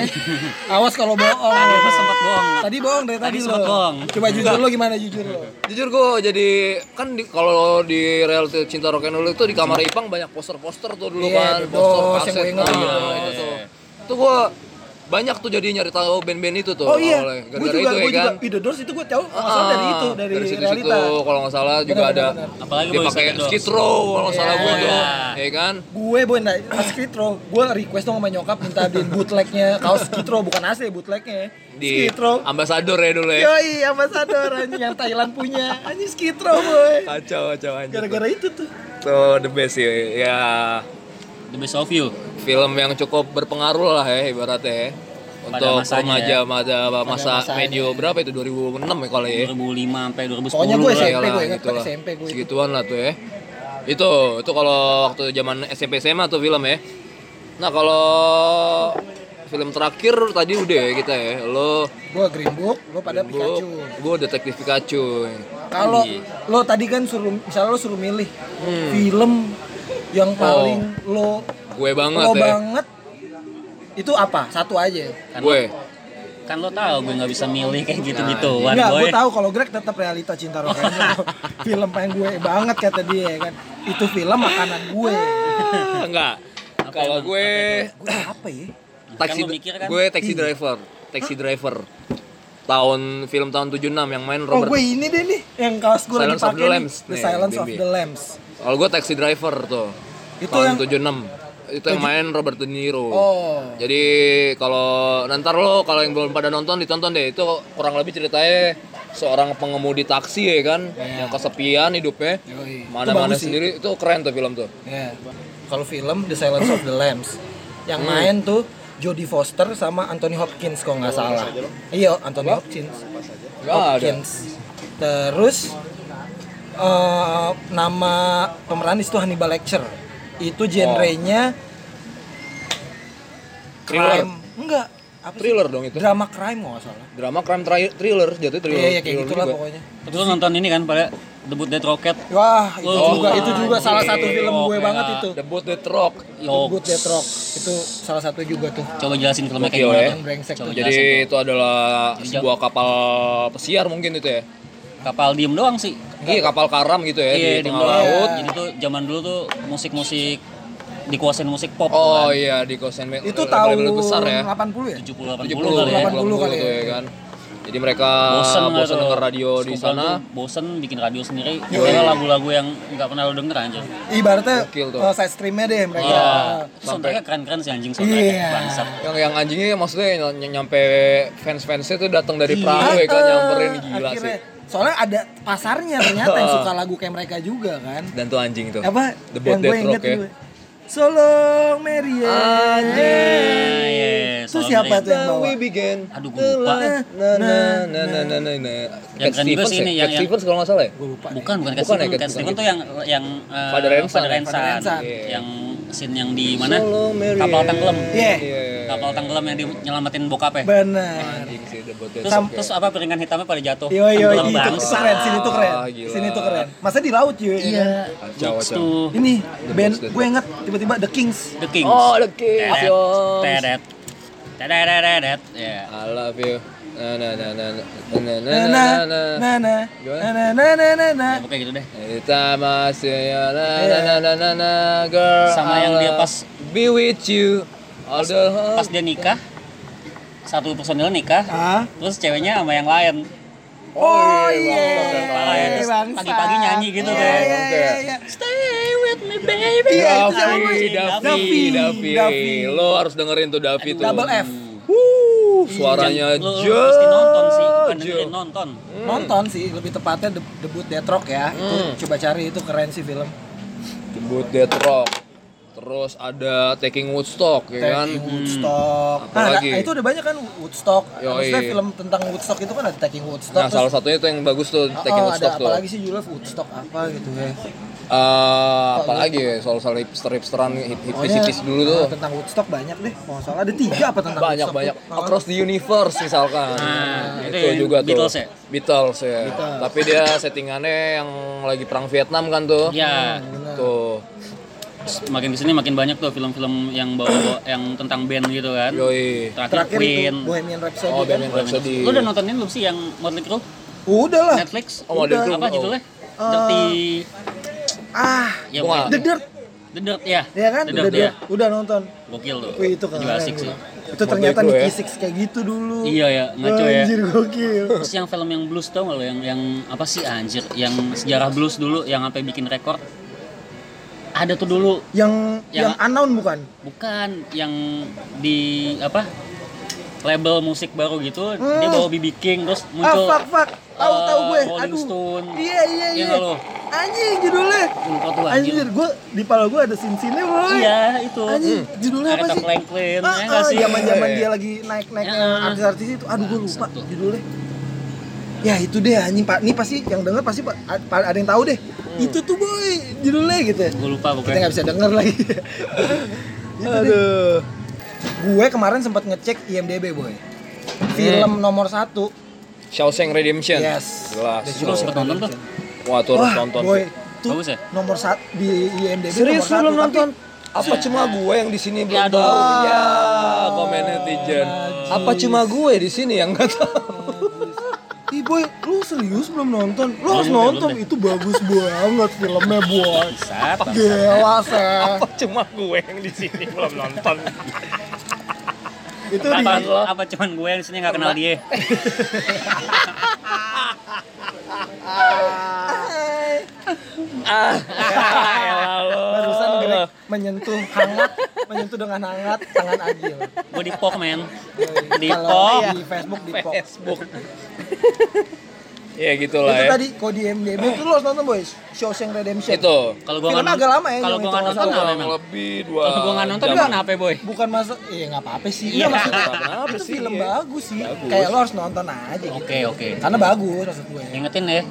awas kalau bohong Tadi lo sempat bohong. tadi bohong dari tadi, Tadi lo bohong. coba jujur lo gimana jujur lo Jujur gue jadi kan di, kalau di reality cinta rock and roll itu di kamar Ipang banyak poster-poster tuh dulu Iya, kan, poster kaset. Iya, Iya, itu iya, tuh. iya. Itu gue banyak tuh jadi nyari tahu band-band itu tuh. oh iya. Gue Gara-gara juga itu gue ya juga kan. The Doors itu gue tahu. Masalah dari itu dari, situ-situ, realita. kalau nggak salah juga Benar, ada. benar, benar. Apalagi dia pakai Skid Row. Kalau nggak salah gue tuh. Iya. ya kan? Gue boy nah pas Skid Row gue request dong sama nyokap minta beliin bootlegnya. Kaos Skid Row bukan asli bootlegnya. Di Skid Row. Ambasador ya dulu ya? Yoi, ambasador anjing yang Thailand punya. Anjing Skid Row boy. Kacau kacau anjir gara-gara itu tuh. Tuh the best sih ya The best of you. film yang cukup berpengaruh lah ya ibaratnya ya Pada untuk masanya remaja ya. pada masa masanya. medio berapa itu 2006 ya kali ya 2005 sampai 2010. Pokoknya gue lah. SMP Iyalah, gue ingat gitulah. SMP gue itu. segituan lah tuh ya Itu, itu kalau waktu zaman SMP SMA tuh film ya. Nah, kalau film terakhir tadi udah ya kita ya. Lo Gua Green Book, lo pada Pikachu. gue detektif Pikachu. Kalau Iya. lo tadi kan suruh misalnya lo suruh milih Hmm. film yang paling lo Gue banget lo ya. banget itu apa? Satu aja. Kan Gue. Kan lo tahu gue nggak bisa milih kayak gitu-gituan Enggak, boy. gue tahu kalau Greg tetap realita cinta Rock and Roll. film paling gue banget kata dia kan. Itu film makanan gue. Enggak. Kalau gue gue apa ya? taxi Kan mikir kan? gue taxi driver. Taxi driver. Tahun film tahun 76 yang main Oh, Robert. gue ini deh nih yang kaos gue lagi Silence of the pakai. Lambs. The Silence of the Lambs. Kalau gue taxi driver tuh. Itu tahun yang- 76. Itu yang main Robert De Niro. Oh. Jadi kalau nanti lo kalau yang belum pada nonton ditonton deh itu kurang lebih ceritanya seorang pengemudi taksi ya kan yang kesepian hidupnya mana-mana sendiri itu keren tuh film tuh. Ya. Kalau film The Silence of the Lambs yang Hmm. main tuh Jodie Foster sama Anthony Hopkins kalau nggak salah. Iya, Anthony Hopkins. Ada. Hopkins. Terus eh, nama pemeran itu Hannibal Lecter. Itu genrenya Thriller. crime. Enggak. Apa sih? Thriller dong itu. Drama crime kalau nggak salah. Drama crime tri- thriller jadi thriller. Iya, iya kayak gitulah pokoknya. Terus lo nonton ini kan pada debut Dead Rocket. Wah, itu Oh, juga itu juga salah satu film gue banget itu. The Boat That Rock. Good Death Rock. Itu salah satu juga tuh. coba jelasin filmnya kayak gimana ya. Brengsek Coba. Jadi itu adalah sebuah kapal pesiar mungkin itu ya. kapal diem doang sih. Iya kapal karam gitu ya Iya, di di tengah laut. laut. Jadi tuh zaman dulu tuh musik-musik dikuasain musik pop Oh kan. iya di kosen Itu tahun besar ya. 80 ya? 70 80 70 kali ya. 80 kali tuh ya. ya kan. Jadi mereka Bosen tuh? denger radio di sana. bosen bikin radio sendiri. Karena lagu-lagu yang nggak pernah lo denger anjir. Ibaratnya uh, side streamnya deh mereka. Iya. Sampai- Soundtracknya keren-keren sih anjing soundtracknya. Iya. Bangsat. Yang yang anjingnya maksudnya ny- nyampe fans-fansnya tuh datang dari Iya. perahu ya kan Eh, nyamperin gila akhirnya. sih. Soalnya ada pasarnya ternyata yang suka lagu kayak mereka juga kan. Dan tuh anjing tuh. Apa? The Boat yang gue inget Rock ya. gue. Marian. Ah, iya. Itu siapa tuh yang bawa? We begin. Aduh, gue lupa. Na na na na na na na na. Yang Cat keren juga Stevens sih ya? ini, yang- yang- Stevens kalau nggak salah ya? Gue lupa. Bukan, bukan Cat Bukan ya, Stevens. Cat Stevens tuh yang yang eh, Father. Son. Iya. Yang scene yang di mana? Solo. Kapal tenggelam. Iya. Kapal tenggelam yang di nyelamatin. Benar. The Boat That Terus, ya. terus apa piringan hitamnya pada jatuh? Yo yo Tenggelam itu, keren, sini tuh keren. Ah, gila. Sini tuh keren. Masa di laut cuy. Iya. Tuh. Ini band gue inget tiba-tiba The Kings. The Kings. Oh, The Kings. Tedet, yo. tedet, tedet, ya. I love you. Na na na na na na na Na na na na. na na na na na na na. Ya, pokoknya gitu deh. Kita masih ya na na na na na na girl. Sama I yang dia love pas- be with you. The Pas dia nikah, satu personil nikah, Ah. terus ceweknya sama yang lain. Oh iya, iya. bangsa. pagi-pagi nyanyi gitu Iya, deh. Iya iya iya. Stay with me baby. Iya, itu Davi? Davi, Davi, Davi. Lo harus dengerin tuh Davi tuh. Double F. Wuh, suaranya jauh. pasti nonton sih, bukan dengerin nonton. Nonton sih, lebih tepatnya de- debut Death Rock ya. Hmm. Itu coba cari itu keren sih film. Debut Death Rock. Terus ada Taking Woodstock ya kan. Taking Woodstock. Nah, Apalagi? nah, itu udah banyak kan Woodstock. Yoi. Maksudnya film tentang Woodstock itu kan ada Taking Woodstock. Nah, salah satunya itu yang bagus tuh Oh, Taking oh, Woodstock ada tuh. apalagi sih Julef Woodstock apa gitu ya. Eh, apalagi ya soal-soal hipster-hipsteran hip hippies dulu tuh. nah, tentang Woodstock banyak deh. Kalau nggak salah ada tiga apa tentang banyak Woodstock banyak tuh? across the universe misalkan Nah, itu itu yang juga Beatles tuh ya? Beatles ya Beatles. tapi dia settingannya yang lagi perang Vietnam kan tuh Ya, tuh makin ke sini makin banyak tuh film-film yang bawa yang tentang band gitu kan. yoi Terakhir, Terakhir Queen. itu Bohemian Rhapsody oh kan. Bohemian Rhapsody Lu udah nontonin belum sih yang Motley Crue? Udah lah. Netflix? Oh, Udah. Apa Oh. judulnya? Dirty Ah, ya, Gua The Dirt. The Dirt ya. Ya kan? The Udah Dirt, dia ya. udah nonton. Gokil tuh. Wih itu Juga keren. asik sih. Itu ternyata Nicky ya. Six kayak gitu dulu. Iya ya, ngaco ya. Anjir gokil. Terus yang film yang blues tau gak lo yang yang apa sih anjir yang sejarah blues dulu yang sampai bikin rekor ada tuh dulu Yang yang, Yang- unknown bukan? bukan yang di apa label musik baru gitu dia Hmm. bawa BB King terus Ah muncul fuck fuck. Tahu eh, tahu gue. Rolling Aduh. Stone. Iya iya Iya iya. lo? Anjing judulnya. lupa tuh anjir, Anjir, gue di pala gue ada sin-sinnya boy. iya itu Anjing, judulnya apa Aretha sih? Franklin Ah, ya ah, sih zaman-zaman Iya. dia lagi naik-naik Ya. artis-artis itu. Aduh, gue lupa judulnya. Ya itu deh anjing Pak. Nih pasti yang denger pasti pa- a- pa- ada yang tahu deh. Itu tuh boy judulnya gitu. Gue lupa Kita pokoknya. nggak bisa denger lagi. Itu deh. Aduh. Gue kemarin sempat ngecek IMDb boy. Film nomor satu. Shawshank Redemption. Yes. Jelas. Lu sempet nonton tuh? Wah, tuh harus nonton. boy. Tuh Bagus ya? nomor satu di IMDb Serius lu belum nonton? Apa cuma gue yang di sini belum Ya, aduh. tahu? Ya, komen netizen. Apa cuma gue di sini yang nggak tahu? Ih boy, lu serius belum nonton? Lu harus Belum deh, nonton, itu bagus banget filmnya boy Sat. Gila seh Apa cuma gue yang di sini belum nonton? Itu di Apa, apa cuman gue yang di sini nggak kenal dia? ah, barusan Greg menyentuh hangat Menyentuh dengan hangat tangan Agil Gue di pok men. Di pok. di Facebook di pok Facebook. Ya gitulah Itu ya. tadi, kalau di IMDb itu lu harus nonton boy Shawshank Redemption Itu. Kalau gue Filmnya agak lama ya, Kalau itu nggak nonton nggak nggak memang. lebih dua. Kalau gue nggak nonton gue kenapa boy? Bukan masuk, iya nggak apa-apa sih Iya. Maksudnya Itu sih, film ya? bagus sih Bagus. Kayak lo harus nonton aja gitu Oke oke. Karena bagus maksud gue Ingetin ya.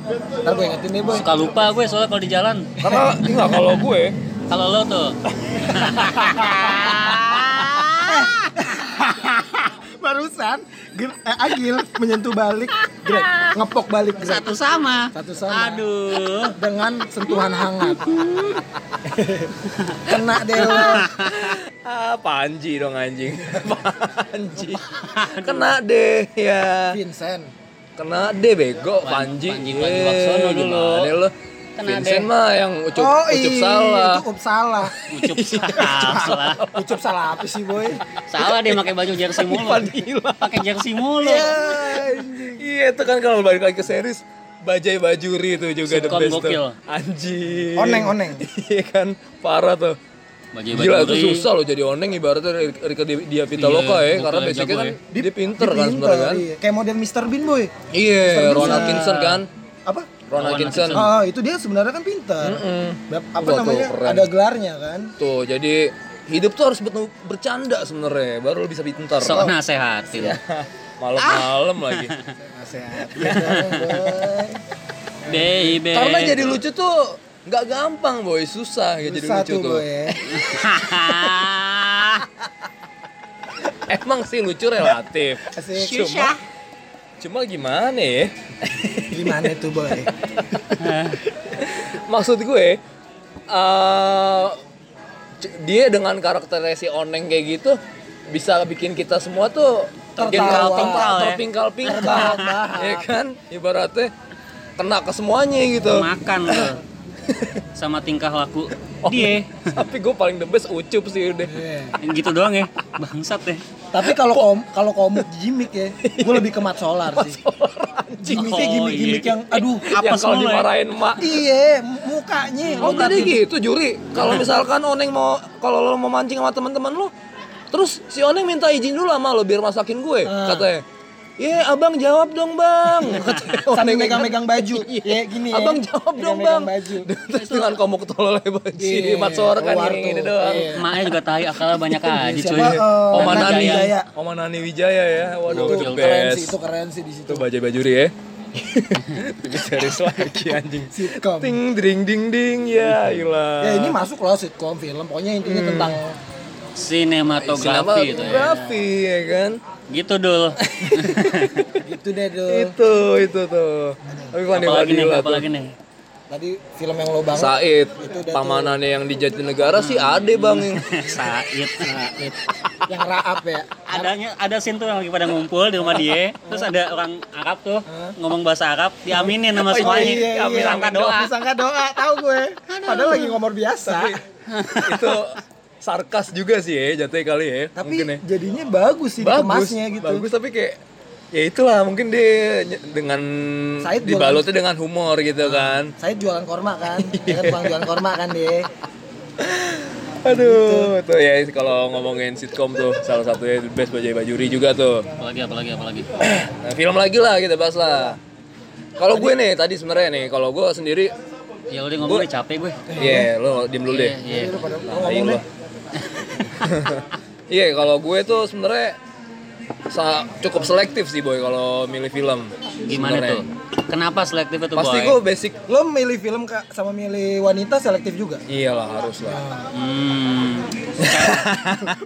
Ntar gue ingetin deh boy Suka lupa gue soalnya kalau di jalan. Karena enggak kalau gue Kalau lo tuh. barusan eh, Agil menyentuh balik Greg ngepok balik Greg Satu sama. Satu sama. Aduh. dengan sentuhan hangat kena deh lo ah Panji dong anjing. Panji. Kena deh ya. Vincent Kena deh bego Pan- Panji. Panji Pragiwaksono Eh, dulu. Kena Vincent deh. mah yang ucup oh ucup iya salah. itu up salah Ucup salah. ucup salah apa sih boy Salah dia pakai baju jersey mulu. Pakai jersey mulu. Iya. Iya itu kan kalau balik lagi ke series Bajai Bajuri itu juga the Sitcom best gokil. tuh. Anjing. Oneng, oneng. Iya kan parah tuh. Baju Gila itu susah loh jadi oneng ibaratnya Rika Dia Pitaloka Iya, ya karena gokil, basicnya kan ya. dia, pinter Dia kan sebenarnya kan. iya. kayak model Mr. Bean boy Iya, Bisa. Ron Atkinson kan. apa Ron Atkinson. Ah, itu dia sebenarnya kan pinter. Mm-mm. Bap- Apa Wah, tuh, namanya? keren. Ada gelarnya kan. Tuh, jadi hidup tuh harus betul bercanda sebenarnya baru lo bisa pintar. Sok nasehatin. Malam-malam lagi. Nasehat. boy. Baby. Karena jadi lucu tuh nggak gampang boy, susah ya jadi lucu tuh. boy. ya. Emang sih lucu relatif. Asik. Cuma, cuma gimana ya? Gimana tuh boy? Maksud gue, eh c- dia dengan karakternya si Oneng kayak gitu bisa bikin kita semua tuh Tertawa. terpingkal, ya. terpingkal-pingkal, Terbahak-bahak. ya kan? Ibaratnya kena ke semuanya gitu. Makan tuh. Sama tingkah laku dia. Tapi gue paling the best ucup sih udah. Iya. Yang gitu doang ya. Bangsat ya. Tapi kalau kom kalau komuk gimmick ya, gue lebih ke mat solar sih. Gimmicknya Oh, gimmick-gimmick iya. yang aduh Apa yang kalau ya? dimarahin emak. Iya, mukanya. Oh Lo tadi liatin. gitu juri. Kalau misalkan Oneng mau kalau lo mau mancing sama teman-teman lo, terus si Oneng minta izin dulu sama lo biar masakin gue, Ah. katanya. Iya, abang jawab dong bang. Sambil megang-megang baju. Iya. Ya gini ya. Abang jawab dong bang. Baju. Terus dengan komuk tolol si Iya, Mat Suara kan gini tuh. doang. Iya. Emaknya juga tai akalnya banyak aja cuy. Eh, Oma Nani, Wijaya. Oma Nani Wijaya ya. Waduh, Itu keren sih, best. itu keren sih di situ. Itu bajai bajuri ya. TV series lagi anjing. Sitcom. Ting ding ding ding ya ilah. Ya ini masuk loh sitcom film, pokoknya intinya Hmm. tentang Sinematografi itu ya. Sinematografi ya kan. Gitu dul. gitu deh tuh. itu itu tuh tapi Fani Apalagi nih, apalagi nih. Tadi film yang lo banget. Said pamanannya yang di Jatinegara sih ade bang Said. Said. yang raap ya. Adanya ada scene tuh yang lagi pada ngumpul di rumah dia, terus ada orang Arab tuh ngomong bahasa Arab, diaminin sama Oh, semuanya. iya, Amin, iya. angka doa. Disangka doa, tahu gue. Padahal lagi ngomor biasa. itu sarkas juga sih ya jatuhnya kali ya Tapi mungkin ya jadinya bagus sih bagus dikemasnya gitu. bagus tapi kayak ya itulah mungkin dia dengan Said jualan- dibalutnya dengan humor gitu kan Saya jualan korma kan. Dia kan tukang jualan korma kan dia. aduh tuh ya kalau ngomongin sitkom tuh salah satunya The best bajai bajuri juga tuh Apalagi apalagi apalagi. nah film lagi lah kita bahas lah kalau gue nih tadi sebenarnya nih kalau gue sendiri Ya udah ngomong deh, capek gue. Iya, lo diem dulu deh. Iya. Tai ngomong lo. deh. Iya, kalau gue tuh sebenarnya sa- cukup selektif sih boy kalau milih film. Gimana Sebenarnya. tuh? Kenapa selektif itu Pasti boy? gue basic Lo milih film Kak, sama milih wanita selektif juga? iyalah harus lah. Hmm.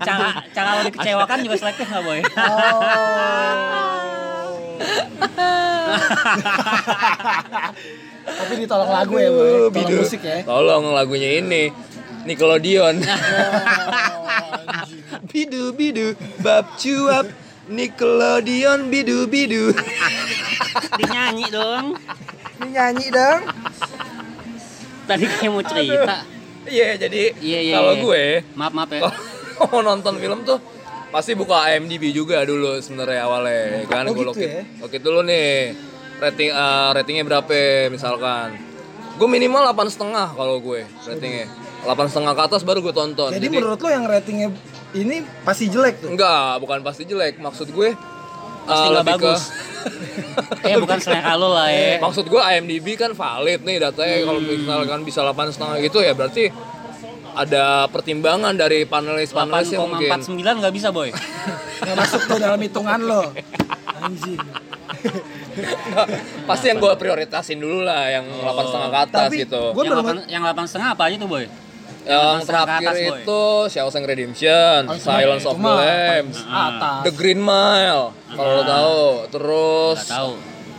Cara, cara, lo dikecewakan juga selektif nggak boy? Tapi ditolong lagu ya, Boy. Tolong Bidu. musik ya. Tolong lagunya ini Nickelodeon. bidu bidu bab cuap Nickelodeon bidu bidu. Dinyanyi dong. Ini nyanyi dong. Tadi kayak mau cerita. Iya jadi Iya iya. kalau iya. gue Maaf maaf ya. kalau mau nonton film tuh pasti buka IMDb juga dulu sebenarnya awalnya kan Oh, gue gitu lokit ya? lokit dulu nih rating eh, ratingnya berapa misalkan gue minimal 8 setengah kalau gue ratingnya 8 setengah ke atas baru gue tonton Jadi menurut lo yang ratingnya ini pasti jelek tuh? enggak bukan pasti jelek maksud gue Pasti eh, nggak lebih ke- bagus. Ya bukan selera lo lah ya. maksud gue IMDb kan valid nih datanya kalau misalkan bisa 8 setengah gitu ya berarti ada pertimbangan dari panelis-panelis yang mungkin 8,49 nggak bisa boy. Nggak masuk tuh dalam hitungan lo. Anjing. Nggak, pasti yang gue prioritasin dulu lah yang 8 setengah ke atas Tapi gitu Gua delapan yang delapan setengah apa aja tuh boy? Yang terakhir atas, itu Shawshank Redemption, Oh, Silence of the Lambs, atas. The Green Mile, kalau lo tahu. Terus, Nggak tahu.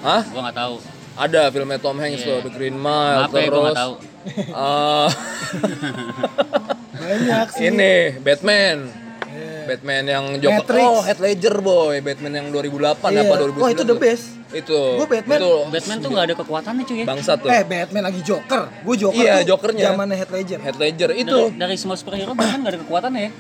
hah? Gua nggak tahu. Ada filmnya Tom Hanks Iya. tuh, The Green Mile. Maaf ya, terus, gua nggak tahu. eh, Banyak sih. ini Batman. Iya. Batman yang Joker. Matrix. Oh, Heath Ledger boy, Batman yang 2008 Iya. apa 2009. Wah, itu the tuh. best. Itu. Gua Batman- Itu Batman tuh nggak ada kekuatannya cuy ya. bangsat tuh. Eh, Batman lagi Joker. Gue Joker Iya, tuh Jokernya. zamannya Heath Ledger. Heath Ledger itu. Dari, dari semua superhero Batman nggak ada kekuatannya ya.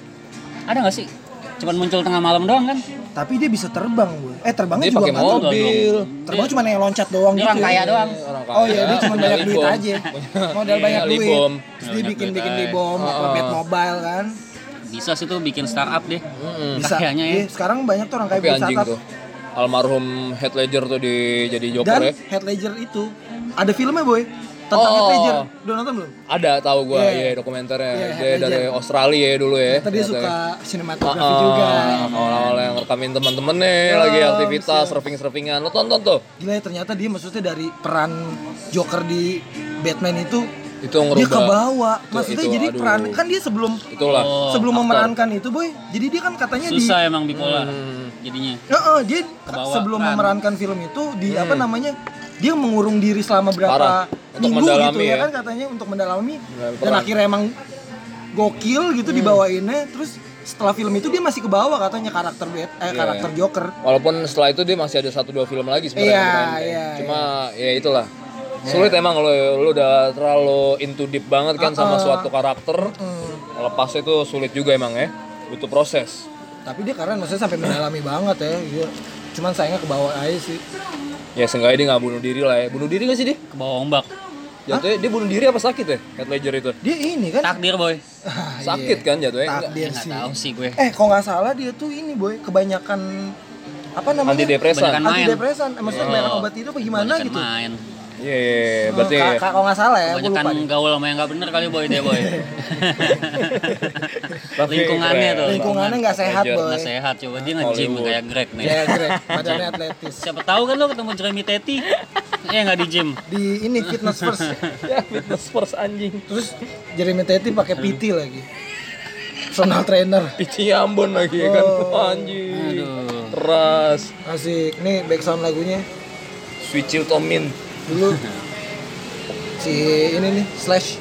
Ada nggak sih? Cuman muncul tengah malam doang kan? Tapi dia bisa terbang, gue. Eh, terbangnya Dia juga pakai nggak terbang. mobil. Terbang cuma yang loncat doang Dia gitu. orang kaya ya. doang. Orang Oh iya, kaya, dia cuma banyak duit aja. Modal Iya, banyak duit. Terus dia Banyak bikin-bikin duit di bom, apa Oh. bed mobile kan. Bisa sih tuh bikin startup deh. Mm-mm. Bisa. Kayaknya ya. Iya, sekarang banyak tuh orang kayak Tapi bikin startup. tuh. Almarhum Heath Ledger tuh di jadi Joker Dan ya. Heath Ledger itu ada filmnya, Boy. Tentang Oh. Heath Ledger. Udah nonton belum? Ada tahu gua Iya. ya dokumenternya. Iya, Dia Heath dari Ledger. Australia ya dulu ya. Tadi suka sinematografi Ah, juga. Awal-awal yang rekamin temen-temen nih Oh, lagi aktivitas siap. surfing-surfingan. Lo tonton tuh. Gila ya ternyata dia maksudnya dari peran Joker di Batman itu Itu dia kebawa. Maksudnya itu, jadi aduh. peran kan dia sebelum Itulah. Oh, sebelum aktor. memerankan itu, Boy. Jadi dia kan katanya di Susah emang bipolar Hmm. Jadinya. Heeh, dia Kebawa sebelum peran. memerankan film itu di apa namanya? Dia mengurung diri selama berapa Hmm. Parah. Minggu gitu mendalami ya ya. kan katanya untuk mendalami Mendalami dan peran. akhirnya emang gokil gitu Hmm. dibawainnya terus setelah film itu dia masih kebawa katanya karakter eh, Iya. karakter Joker. Walaupun setelah itu dia masih ada satu dua film lagi sebenarnya. Iya, yang dimainin. iya, Cuma ya itulah. Sulit emang lo lo udah terlalu into deep banget kan sama Uh-uh. suatu karakter. Hmm. Lepasnya itu sulit juga emang ya. Butuh proses. Tapi dia karena maksudnya sampai mendalami banget ya. Dia, cuman sayangnya kebawa aja sih. Ya seenggaknya dia nggak bunuh diri lah ya. Bunuh diri gak sih dia? Ke bawah ombak. Jatuhnya dia bunuh diri apa sakit ya? Heath Ledger itu. Dia ini kan Takdir boy. Ah, Sakit iya. kan jatuhnya? Enggak. Takdir Nggak sih. tahu sih gue. Eh, kalau nggak salah dia tuh ini boy kebanyakan apa namanya? Antidepresan. Main. Antidepresan. Eh, maksudnya kebanyakan obat itu apa gimana Kebanyakan gitu? Main. Iya, iya, iya. berarti Oh, ka- ka- kalau nggak salah ya, Kebanyakan deh. gaul sama yang nggak bener kali boy dia boy. Lingkungannya tuh. Lingkungannya nggak sehat boy. Nggak sehat coba dia nge-gym Hollywood. kayak Greg nih. Ya, Greg, badannya atletis. Siapa tahu kan lo ketemu Jeremy Teti. Eh nggak di gym. Di ini fitness first. ya fitness first anjing. Terus Jeremy Teti pakai PT lagi. Personal trainer. Pici Ambon lagi ya kan. Oh. Anjing. Aduh. Keras. Asik. Nih background lagunya Sweet Chill Tomin. Dulu si ini nih Slash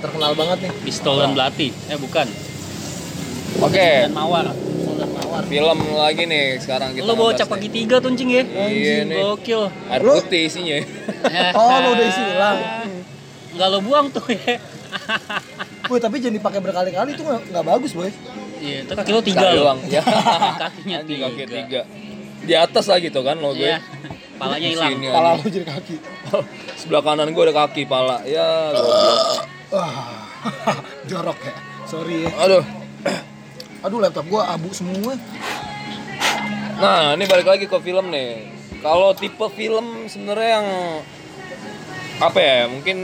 terkenal banget nih. Pistol dan Belati. Eh bukan. Oke, Dan Mawar. Film lagi nih sekarang kita Lo bawa ngebahas cap nih. kaki tiga tuh cing ya. Iya nih. Gokil. Air Lu- putih isinya. Oh, lo udah isi ulang. Nggak lo buang tuh ya. Wih, tapi jangan dipakai berkali-kali itu nggak bagus, boy. Iya, itu kaki lo tiga doang. Ya. Kakinya tiga. kaki tiga. Di atas lagi tuh kan lo gue. Iya. Palanya hilang. Pala lo jadi kaki. Sebelah kanan gue ada kaki pala. Ya, jorok ya. Sorry ya. Aduh. Aduh, laptop gua abu semua. Nah, ini balik lagi ke film nih. Kalau tipe film sebenarnya yang apa ya? Mungkin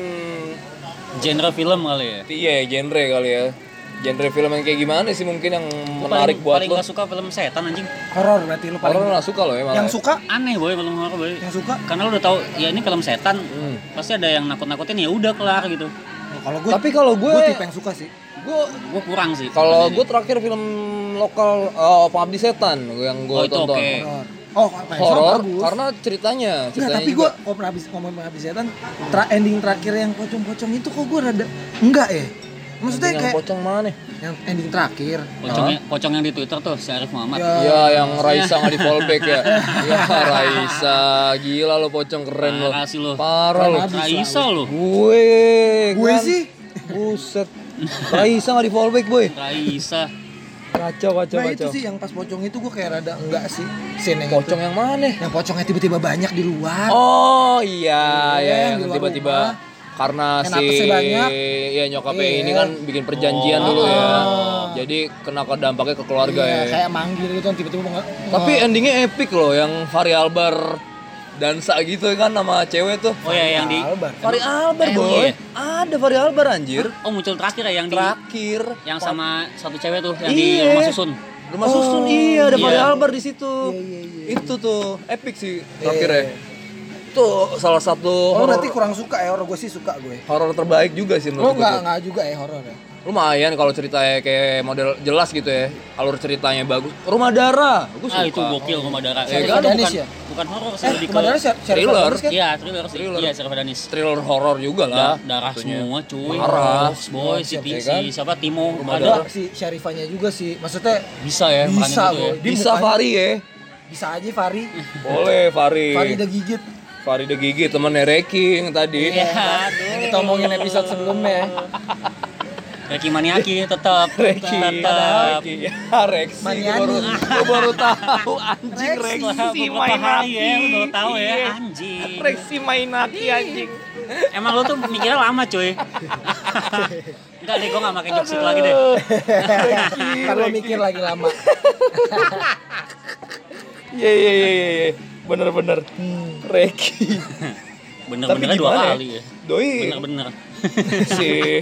Genre film kali ya. iya genre kali ya. Genre film yang kayak gimana sih mungkin yang Gua menarik paling, buat paling lo? gak suka film setan anjing Horor berarti lu paling. Horor nggak suka lo ya malah. Yang suka, aneh boy film horor boy yang suka. karena lu udah tahu ya ini film setan Hmm. pasti ada yang nakut-nakutin ya udah kelar gitu Oh, Kalau gue, Tapi kalau gue, gue tipe yang suka sih. gue gue kurang sih kalau gue terakhir film lokal oh, Pengabdi Setan yang gue Oh, itu tonton. oke. Horor. Oh, Horor karena ceritanya, Nggak, ceritanya tapi juga. gue kalau pernah habis ngomong habis setan, tra- ending terakhir yang pocong-pocong itu kok gue rada enggak ya. Maksudnya yang kayak pocong mana? yang ending terakhir. pocongnya pocong yang di twitter tuh si Arif Muhammad Ya. Iya, yang Raisa nggak di fallback ya. Iya, Raisa, gila lo pocong keren lo. Parah sih lo. Parah lo. Raisa lo Gue, Gue kan. sih. Buset. Raisa nggak di fallback boy. Raisa Kacau, kacau, Nah itu kacau. sih yang pas pocong itu gue kayak rada enggak sih. Scene yang Pocong itu. yang mana? Yang pocongnya tiba-tiba banyak di luar. Oh iya, Iya, ya di yang tiba-tiba rumah. Karena Yang si banyak. ya nyokapnya Iya. ini kan bikin perjanjian Oh. dulu ya. Oh. Jadi kena ke dampaknya ke keluarga Iya, ya. kayak manggil gitu kan tiba-tiba nge- Tapi endingnya epic loh yang Fari Albar dansa gitu kan nama cewek tuh. oh ya yang di Albar. Fari Albar Emang boy. iya? Ada Fari Albar anjir. oh muncul terakhir ya yang di Terakhir yang sama satu cewek tuh yang di Iya. rumah susun Rumah susun iya ada Iya. Fari Albar di situ. Iya, iya, iya. Itu tuh epic sih terakhirnya. Itu salah satu Oh, horor berarti kurang suka ya horor gue sih suka gue. horor terbaik juga sih Lo menurut gue. nggak nggak juga ya horor ya? Lumayan kalau ceritanya kayak model jelas gitu ya. Alur ceritanya bagus. Rumah Darah, gue suka. ah itu gokil rumah darah Itu kan? bukan ya? bukan horor sih Eh, lebih ke kemarin Syarif thriller. Danis kan? iya thriller sih Thriller. iya Syarif Danis Thriller horor juga lah. Da- darah tentunya. semua cuy Parah. Box, boy si, ya si kan? siapa Timo Rumah ada darah. Ada si Syarifanya juga sih. Maksudnya bisa ya Bisa, boy. ya. Dia Bisa mukanya- Fari ya. bisa aja Fari. Boleh Fari. Fari udah gigit. Fari the Gigi temennya Reki yang tadi. Iya, Yang kita omongin episode sebelumnya. Reki Maniaki tetap Reki. tetap Reki. Ya, Reksi. Maniani. Gue baru, gua baru tahu anjing Reksi. Reksi beberapa hari Mainaki. ya baru tahu ya Iya. anjing Reksi Mainaki anjing. emang lu tuh mikirnya lama cuy enggak deh gua gak pakai jokes itu lagi deh Kalau mikir lagi lama. Iya iya iya iya. Bener-bener. Hmm. Reki. bener-benernya dua ya? kali ya Doi bener-bener si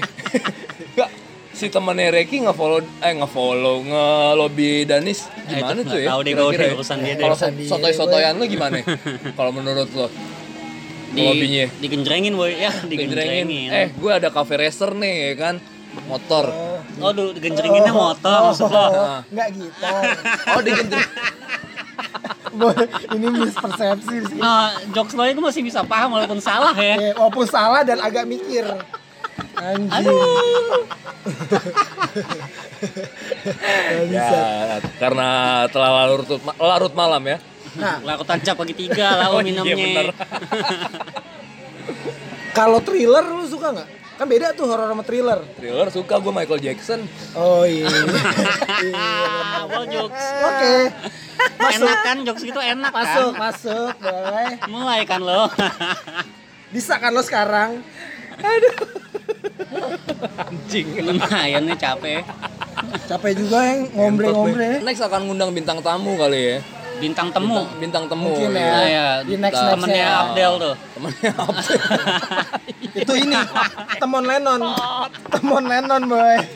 Nggak, si temannya Reki nge-follow eh nge-follow nge-lobby Danis gimana itu tuh nggak ya? tahu deh udah ya? urusan dia deh. Kalau Urusan dia, sotoy-sotoyan lu gimana? Kalau menurut lo? di Lobbynya. digenjrengin boy ya Digenjrengin. Eh, gue ada cafe racer nih ya kan. Motor. oh duh digenjrenginnya motor maksud lo. Enggak gitu. Oh, digenjreng. Ini mispersepsi sih. Nah, jokes lo itu masih bisa paham walaupun salah ya. Walaupun salah dan agak mikir. Anjing. Ya, karena telah larut larut malam ya. Nah, Laku tancap pagi tiga lah Oh, iya, minumnya. bener. kalau thriller lu suka nggak? Kan beda tuh horor sama thriller. Thriller suka gue Michael Jackson. Oh iya. Apa jokes? Oke. Enak kan jokes gitu enak Masuk, kan? masuk, boleh. Mulai kan lo. Bisa kan lo sekarang? Anjing. Lumayan nih capek. Capek juga yang ngombre-ngombre. Next akan ngundang bintang tamu kali ya. Bintang temu. Bintang, bintang temu. Mungkin ya. Nah, ya. Di next Temennya Temennya nextnya. Abdel tuh. Temennya apa? Itu ini Temon Lennon. Temon Lennon, boy.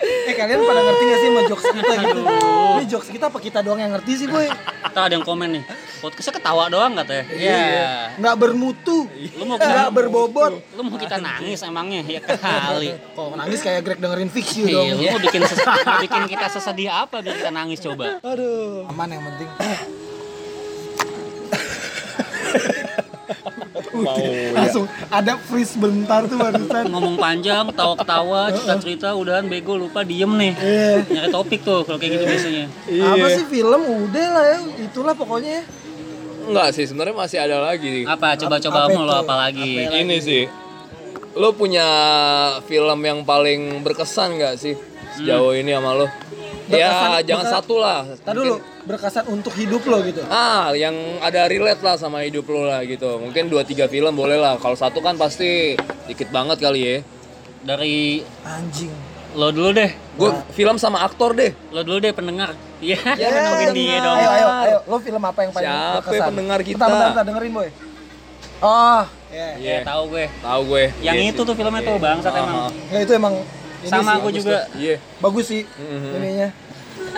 eh kalian pada ngerti gak sih sama jokes kita gitu? Ini jokes kita apa kita doang yang ngerti sih, boy? Tahu ada yang komen nih. Podcastnya ketawa doang katanya. Iya. Nggak bermutu. Lu mau Nggak berbobot. Lu mau kita nangis emangnya? Ya kali. Kok nangis kayak Greg dengerin fix you Iya, dong. lu mau bikin ses- mau bikin kita sesedih apa biar kita nangis coba? Aduh. Aman yang penting. Mau ya. Langsung ada freeze bentar tuh barusan. Ngomong panjang, ketawa-ketawa, cerita-cerita, udahan bego lupa diem nih. Iya. Nyari topik tuh kalau kayak gitu biasanya. Apa sih film udah lah ya, itulah pokoknya. Enggak sih, sebenarnya masih ada lagi. Apa coba-coba mau lo apa lagi? Ini sih. Lo punya film yang paling berkesan nggak sih sejauh ini sama lo? Ya, Berkesan- jangan berkesan- satu lah. Tadi dulu berkesan untuk hidup lo gitu. Ah, yang ada relate lah sama hidup lo lah gitu. Mungkin 2 3 film boleh lah. Kalau satu kan pasti dikit banget kali ya. Dari Anjing. lo dulu deh. Gue film sama aktor deh. Lo dulu deh pendengar. Iya, Ya, kan ngomongin dia dong. Ayo ayo ayo, lo film apa yang paling Siapa berkesan? pendengar kita? Bentar, bentar, bentar, dengerin boy. Oh, ya. Iya. Ya, tahu gue. Tahu gue. Yang Iya itu sih. tuh filmnya tuh bangsat Ah, emang. Ya itu emang ini Sama sih, aku juga. Iya. Bagus sih Mhm. ininya.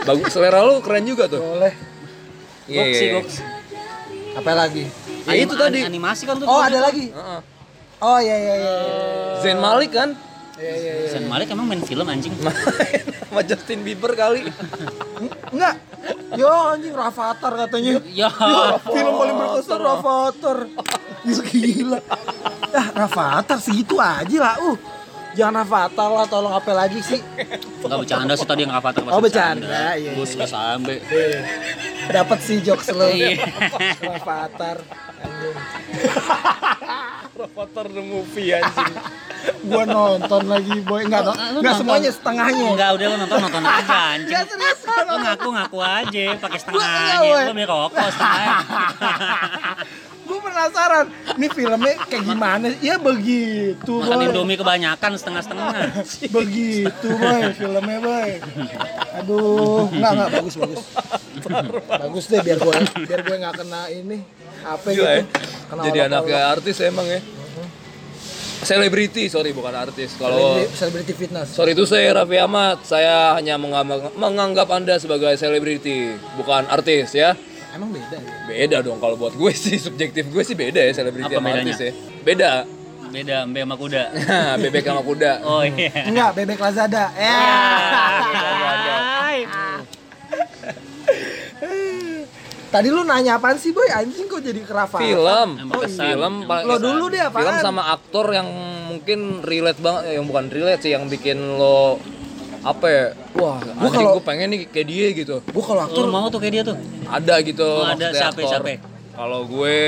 Bagus selera lu keren juga tuh. Boleh. Iya, Goks sih, iya. goks. Apa lagi? Ya, itu tadi. Animasi kan tuh. Oh, ada lagi. Heeh. Oh iya iya iya. Zain Malik kan? Iya iya iya. Sen Malik emang main film anjing. Main sama Justin Bieber kali. Enggak. Yo anjing Rafathar katanya. Ya. Film paling berkesan Rafathar. Gila, Gila. Ah, Rafathar segitu aja lah. Uh. Jangan Rafathar lah, tolong apa lagi sih? Enggak bercanda sih tadi yang Avatar pas Oh, bercanda, iya, Gue suka sampe. Dapat sih jokes lo. Iya. Rafathar. Anjing. Rafathar the movie anjing. Gua nonton lagi boy. Enggak nonton? semuanya setengahnya. Enggak, udah lu nonton nonton aja anjing. Enggak serius. Lu ngaku-ngaku aja pakai setengahnya. Lu beli rokok setengahnya. Gue penasaran, ini filmnya kayak gimana? Ya begitu, Makan boy. Indomie kebanyakan setengah-setengah. Begitu, boy, filmnya, boy. Aduh, enggak enggak bagus bagus. bagus deh biar gue biar gue nggak kena ini apa ya. gitu. Kena Jadi olok-olok. anaknya artis emang ya. Selebriti, sorry bukan artis. Kalau Celebrity- celebrity fitness. Sorry itu saya Raffi Ahmad, saya hanya menganggap, menganggap Anda sebagai selebriti, bukan artis ya. Emang beda ya? Beda dong kalau buat gue sih, subjektif gue sih beda ya selebriti Apa sama bedanya? artis ya. Beda. Beda mbe sama kuda. Bebek sama kuda. Oh iya. Enggak, bebek Lazada. Ya. Tadi lu nanya apaan sih, boy? Anjing kok jadi kerafa? Film, Emang kesan. film, Lo dulu deh apaan? film sama aktor yang mungkin relate banget, eh, yang bukan relate sih, yang bikin lo apa ya? Wah, anjing kalau- gue pengen nih kayak dia gitu. Gue kalau aktor Lu mau tuh kayak dia tuh? Ada gitu. Oh, ada. Siapa, aktor. siapa? Kalau gue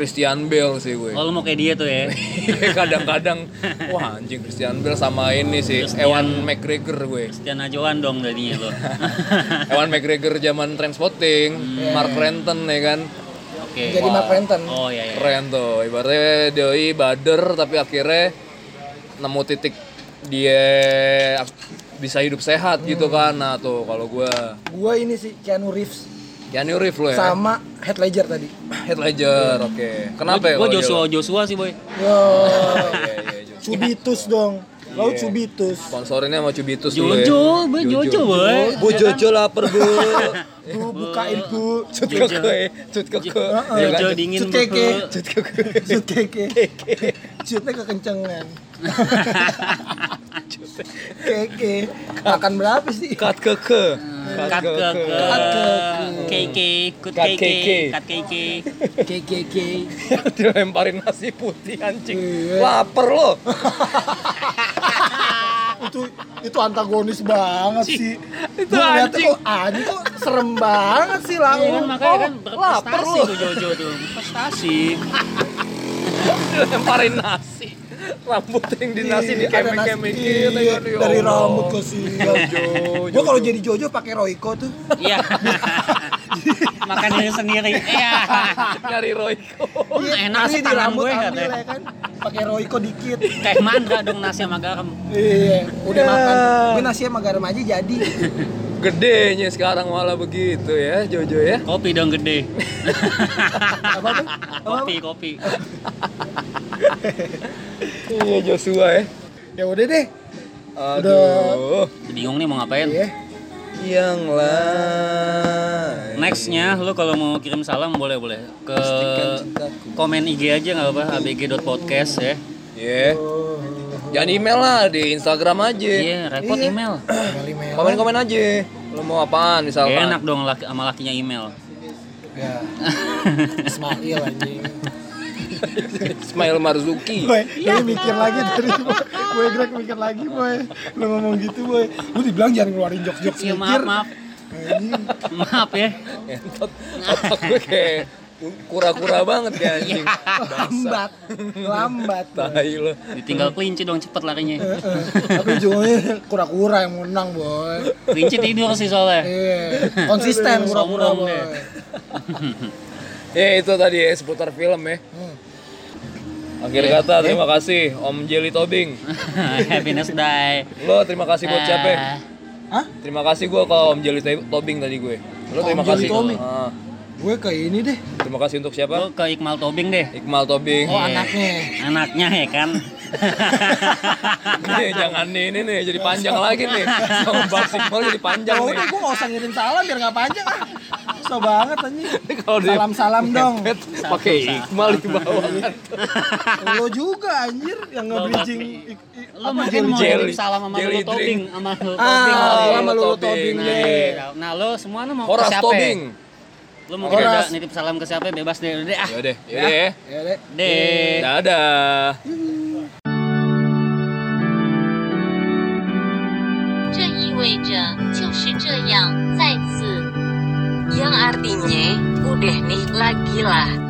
Christian Bale sih gue. Oh lu mau kayak dia tuh ya? Kadang-kadang wah anjing Christian Bale sama ini sih Christian- Ewan McGregor gue. Stian Ajoan dong jadinya lo. Ewan McGregor zaman Trainspotting, Mark Renton ya kan. Oke. jadi Mark Renton. Oh iya iya. Keren tuh. Ibaratnya doi bader tapi akhirnya nemu titik dia bisa hidup sehat gitu kan. Nah tuh kalau gue Gue ini sih Keanu Reeves Keanu Reeves lo ya. sama Heath Ledger tadi. Heath Ledger, oke. Kenapa ya? Gue dia Joshua lo? Joshua sih boy. Yo, Iya, iya, Joshua. Cubitus dong. Lo Iya. Cubitus. Sponsorinnya sama Cubitus dulu ya. Jojo, boy Jojo boy. Bu Jojo lapar bu. Bu, bukain bu. Cut keke, cut keke. Iya kan? Jojo dingin Cut keke. bu. Cut keke. Cut keke. Cutnya kekencengan. Keke. Makan berapa sih? Cut keke. Kat ke ke keke, kut Kat keke, keke. kat keke. Keke. Dilemparin nasi putih anjing. Iya. Lapar lo. itu itu antagonis banget sih. Itu anjing. kok anjing kok serem banget sih lah. Iya kan makanya kan lapar berprestasi lu. tuh Jojo tuh. Prestasi. Dilemparin nasi. Rambut yang di nasi Iya, dikemek-kemekin. iya, Aduh, ya dari rambut ke sini. Jojo. Gua kalau jadi Jojo pakai Royco tuh. Iya. Makan diri sendiri. Iya. Nyari Royco. Iya, enak sih di rambut gue ambil ya kan. Pakai Royco dikit. Kayak mandra dong nasi sama garam. Iya, udah makan. Gue nasi sama garam aja jadi. Gedenya sekarang malah begitu ya Jojo ya. Kopi dong gede. Apa tuh? kopi, kopi. Iya Joshua ya. Ya udah deh. Aduh. Bingung nih mau ngapain? Iya. Yang lain. Nextnya lu kalau mau kirim salam boleh boleh ke komen IG aja nggak apa abg.podcast ya. Iya. Jangan email lah di Instagram aja. Iya, repot Iya. email. Komen-komen aja. Lo mau apaan misalkan? enak dong laki, sama lakinya email. Ya. Ismail anjing. Ismail Marzuki. Boy, lu mikir lagi dari gue Greg mikir lagi boy. Lu ngomong gitu boy. Lu dibilang jangan ngeluarin jokes-jokes Iya mikir. maaf maaf maaf ya. Entot otak gue kayak kura-kura banget ya anjing. Lambat. Lambat. boy. Tai lo. Ditinggal kelinci dong cepet larinya. Eh, Tapi ujungnya kura-kura yang menang boy. Kelinci tidur sih soalnya. Iya. Konsisten kura-kura boy. Ya itu tadi ya seputar film ya. Hmm. Akhir kata terima kasih Om Jelly Tobing. Happiness die. Lo terima kasih buat siapa? Hah? Terima kasih gue ke Om Jelly Tobing tadi gue. Lo Om terima Jelly kasih. Tobing? Ah. Gue ke ini deh. Terima kasih untuk siapa? Lu ke Iqmal Tobing deh. Iqmal Tobing. Oh anaknya. Anaknya ya kan. nih, jangan nih ini nih jadi panjang lagi nih. Sama Bang Iqmal jadi panjang Oh nih. udah gue gak usah ngirim salam biar gak panjang ah. Susah banget anjing. Kalau di Salam-salam dong. pakai Iqmal di bawah. Lo juga anjir yang nge-bridging apa, mungkin mau jelly- ngirim salam sama jelly Lulu Tobing, sama Lulu Ah, Tobing. kali. sama Lulu Tobing. Nah, iya. Nah, lu semua lu mau ke siapa? Tobing. Mungkin Horas. ada nitip salam ke siapa bebas deh. Udah deh ah. Yaudah, yaudah ya. Ya deh. Deh. Dadah. Yang artinya, udah nih lagi lah.